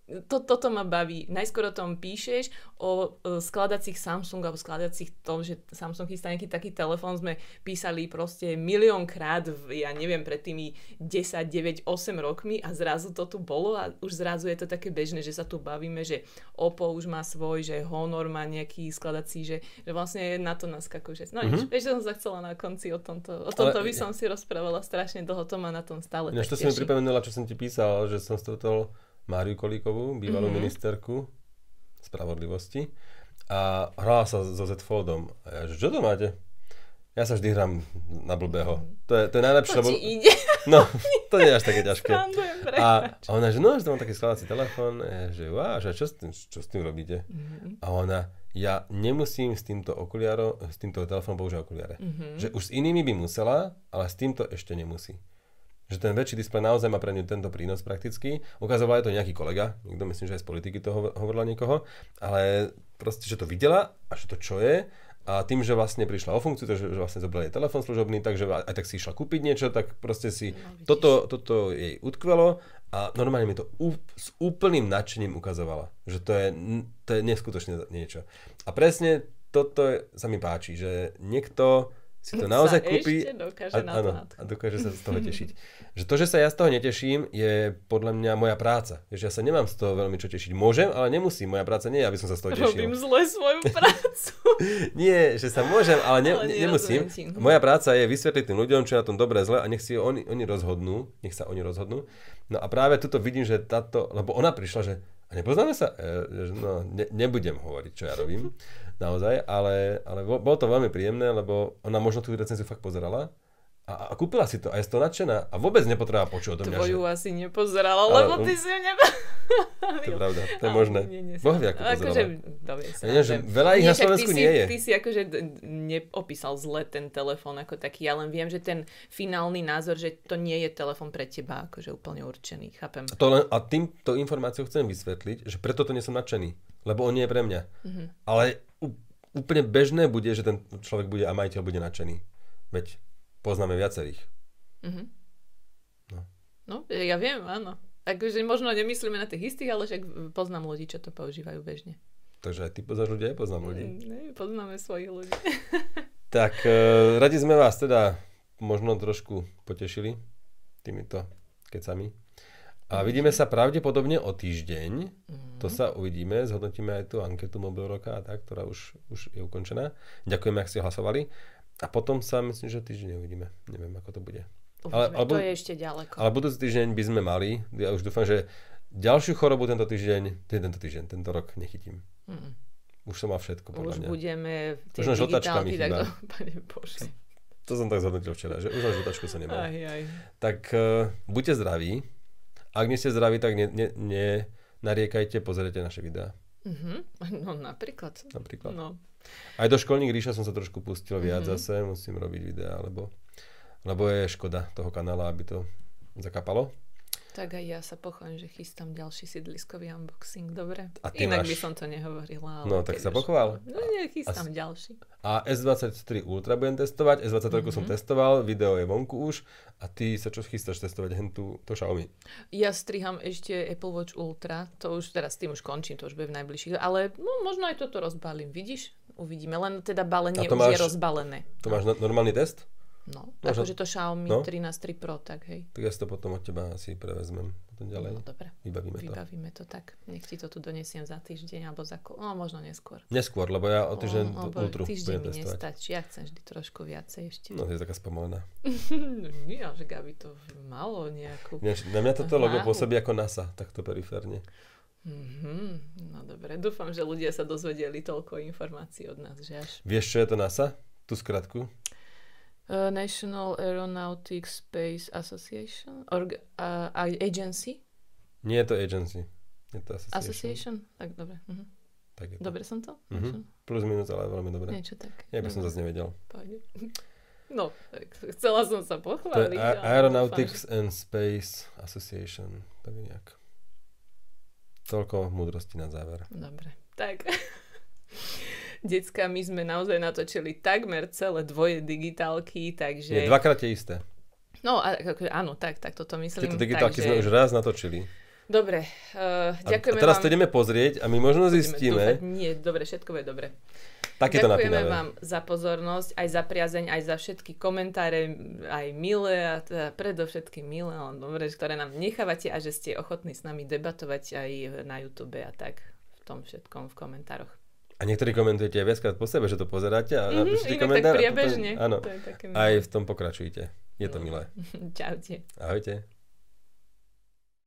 to, toto ma baví. Najskôr o tom píšeš, o o skladacích Samsung alebo skladacích tom, že Samsung chystá nejaký taký telefón, sme písali proste miliónkrát, ja neviem, pred tými 10, 9, 8 rokmi a zrazu to tu bolo a už zrazu je to také bežné, že sa tu bavíme, že Oppo už má svoj, že Honor má nejaký skladací, že, že vlastne na to naskakuje. No mm-hmm. vieš, že som sa chcela na konci o tomto, o tomto Ale, by som si rozprávala strašne dlho, to ma na tom stále Než to si mi pripomenula, čo som ti písal, že som stretol Máriu Kolíkovú, bývalú mm-hmm. ministerku spravodlivosti a hrala sa so Z Foldom. A ja, že čo to máte? Ja sa vždy hrám na blbého. To je, to je najlepšie, lebo... ide. No, to nie je až také ťažké. A, a ona, že no, že to mám taký skladací telefón. Že wow, že čo s tým, čo s tým robíte? Mm-hmm. A ona, ja nemusím s týmto okuliárom, s týmto telefónom používať okuliare. Mm-hmm. Že už s inými by musela, ale s týmto ešte nemusí že ten väčší displej naozaj má pre ňu tento prínos prakticky. Ukazoval je to nejaký kolega, niekto myslím, že aj z politiky to hovorila niekoho, ale proste, že to videla a že to čo je a tým, že vlastne prišla o funkciu, takže že vlastne zobrali telefón služobný, takže aj tak si išla kúpiť niečo, tak proste si no, toto, toto jej utkvelo a normálne mi to ú, s úplným nadšením ukazovala, že to je, to je neskutočne niečo. A presne toto sa mi páči, že niekto si to naozaj sa kúpi dokáže a, áno, a dokáže sa z toho tešiť. Že to, že sa ja z toho neteším, je podľa mňa moja práca. Že ja sa nemám z toho veľmi čo tešiť. Môžem, ale nemusím. Moja práca nie je, aby som sa z toho Robím tešil. zle svoju prácu. Nie, že sa môžem, ale, ne, Ale nemusím. ti. Moja práca je vysvetliť tým ľuďom, čo je na tom dobre, zle a nech si oni, oni rozhodnú. Nech sa oni rozhodnú. No a práve tuto vidím, že táto, lebo ona prišla, že a nepoznáme sa? E, že no, ne, nebudem hovoriť, čo ja robím, naozaj, ale, ale bol- bolo to veľmi príjemné, lebo ona možno tú recenziu fakt pozerala a, a kúpila si to a je z toho nadšená a vôbec nepotrebovala počuť odo mňa, že Tvoju asi nepozerala, Ale lebo ty si ju neba... to je pravda, to je možné. nie, nie, Boh vie, ako akože, dovie sa, Ja že veľa ich na však ty Slovensku si, nie je. Ty si akože neopísal zle ten telefón ako taký, ja len viem, že ten finálny názor, že to nie je telefón pre teba akože úplne určený, chápem. To len, a týmto informáciou chcem vysvetliť, že preto to nie som nadšený, lebo on nie je pre mňa. Mhm. Ale úplne bežné bude, že ten človek bude a majiteľ bude nadšený. Veď poznáme viacerých. Mhm. No. No, ja viem, áno. Akože možno nemyslíme na tých istých, ale však poznám ľudí, čo to používajú bežne. Takže aj ty poznáš ľudí, aj poznám ľudí. Mm, Ne, poznáme svojich ľudí. Tak e, radi sme vás teda možno trošku potešili týmito kecami. A vidíme sa pravdepodobne o týždeň. To sa uvidíme, zhodnotíme aj tú anketu Mobil roka a tak, ktorá už, už je ukončená. Ďakujeme, ak ste hlasovali. A potom sa myslím, že týždeň uvidíme. Neviem, ako to bude. Ale- Uvidíme, alebo- to je ešte ďaleko. Ale budúci týždeň by sme mali, ja už dúfam, že ďalšiu chorobu tento týždeň, tento týždeň, tento rok nechytím. Mm. Už som mal všetko, podľa Už mňa. budeme tie Už digitálky, tak to, pane Bože. To som tak zhodnotil včera, že už len žltačku som nemal. Aj, aj. Tak uh, buďte zdraví. Ak nie ste zdraví, tak ne, ne, ne nariekajte, pozerajte naše videá. Mhm. No napríklad. Napríklad. No. Aj do školník ríša som sa trošku pustil viac Mhm. zase, musím robiť videá, lebo, lebo je škoda toho kanála, aby to zakapalo. Tak aj ja sa pochválim, že chystám ďalší sídliskový unboxing, dobre? A ty Inak máš- by som to nehovorila. No, tak sa pochvál. No nie, chystám ďalší. A S23 Ultra budem testovať, S23 Mhm. som testoval, video je vonku už a ty sa čo chystáš testovať hen tú, to Xiaomi? Ja striham ešte Apple Watch Ultra, to už teraz s tým už končím, to už bude v najbližších, ale no, možno aj toto rozbalím, vidíš? Uvidíme, len teda balenie A už je máš- rozbalené. To máš no- normálny test? No, Možno- akože to Xiaomi no. 13 Pro, tak hej. Tak ja si to potom od teba asi prevezmem potom ďalej. No dobre, Vybavíme to. vybavíme to tak. Nech ti to tu donesiem za týždeň alebo za... No, možno neskôr. Neskôr, lebo ja o týždeň tú lebo Ultru týždeň mi testovať. nestačí, ja chcem vždy trošku viacej ešte. No, to je taká spomalená. No nie, že aby to malo nejakú... Ináč, Na mňa toto logo pôsobí ako NASA, takto periférne. Mhm, no dobre, dúfam, že ľudia sa dozvedeli toľko informácií od nás, že až... Vieš, čo je to NASA? Tú skratku? Uh, National Aeronautics Space Association? Org- uh, agency? Nie je to agency. Je to association. Association? Tak dobre. Mhm. Tak je to. Dobre som to? Mhm. Plus minus, ale veľmi dobre. Niečo tak. Ja by som Dobre. zase nevedel. Pohode. No, tak chcela som sa To je pochváliť. A- Aeronautics and Space Association. Tak nejak. Toľko múdrosti na záver. Dobre, tak. Decka, my sme naozaj natočili takmer celé dvoje digitálky, takže... Nie, dvakrát je isté. No, a, ako- áno, tak, tak toto myslím. Tieto digitálky takže... sme už raz natočili. Dobre, uh, A, a ďakujeme teraz vám. to ideme pozrieť a my možno Budeme zistíme, dúfať- Nie, dobre, všetko je dobre. takéto Ďakujeme napínavé. vám za pozornosť, aj za priazeň, aj za všetky komentáre, aj milé a teda predovšetkým milé, ale dobre, ktoré nám nechávate a že ste ochotní s nami debatovať aj na YouTube a tak v tom všetkom v komentároch. A niektorí komentujete aj viackrát po sebe, že to pozeráte a Mhm, napíšete inak tak a potom- priebežne. Áno. To je také Aj v tom pokračujte. Je to milé. Čaute. Ahojte.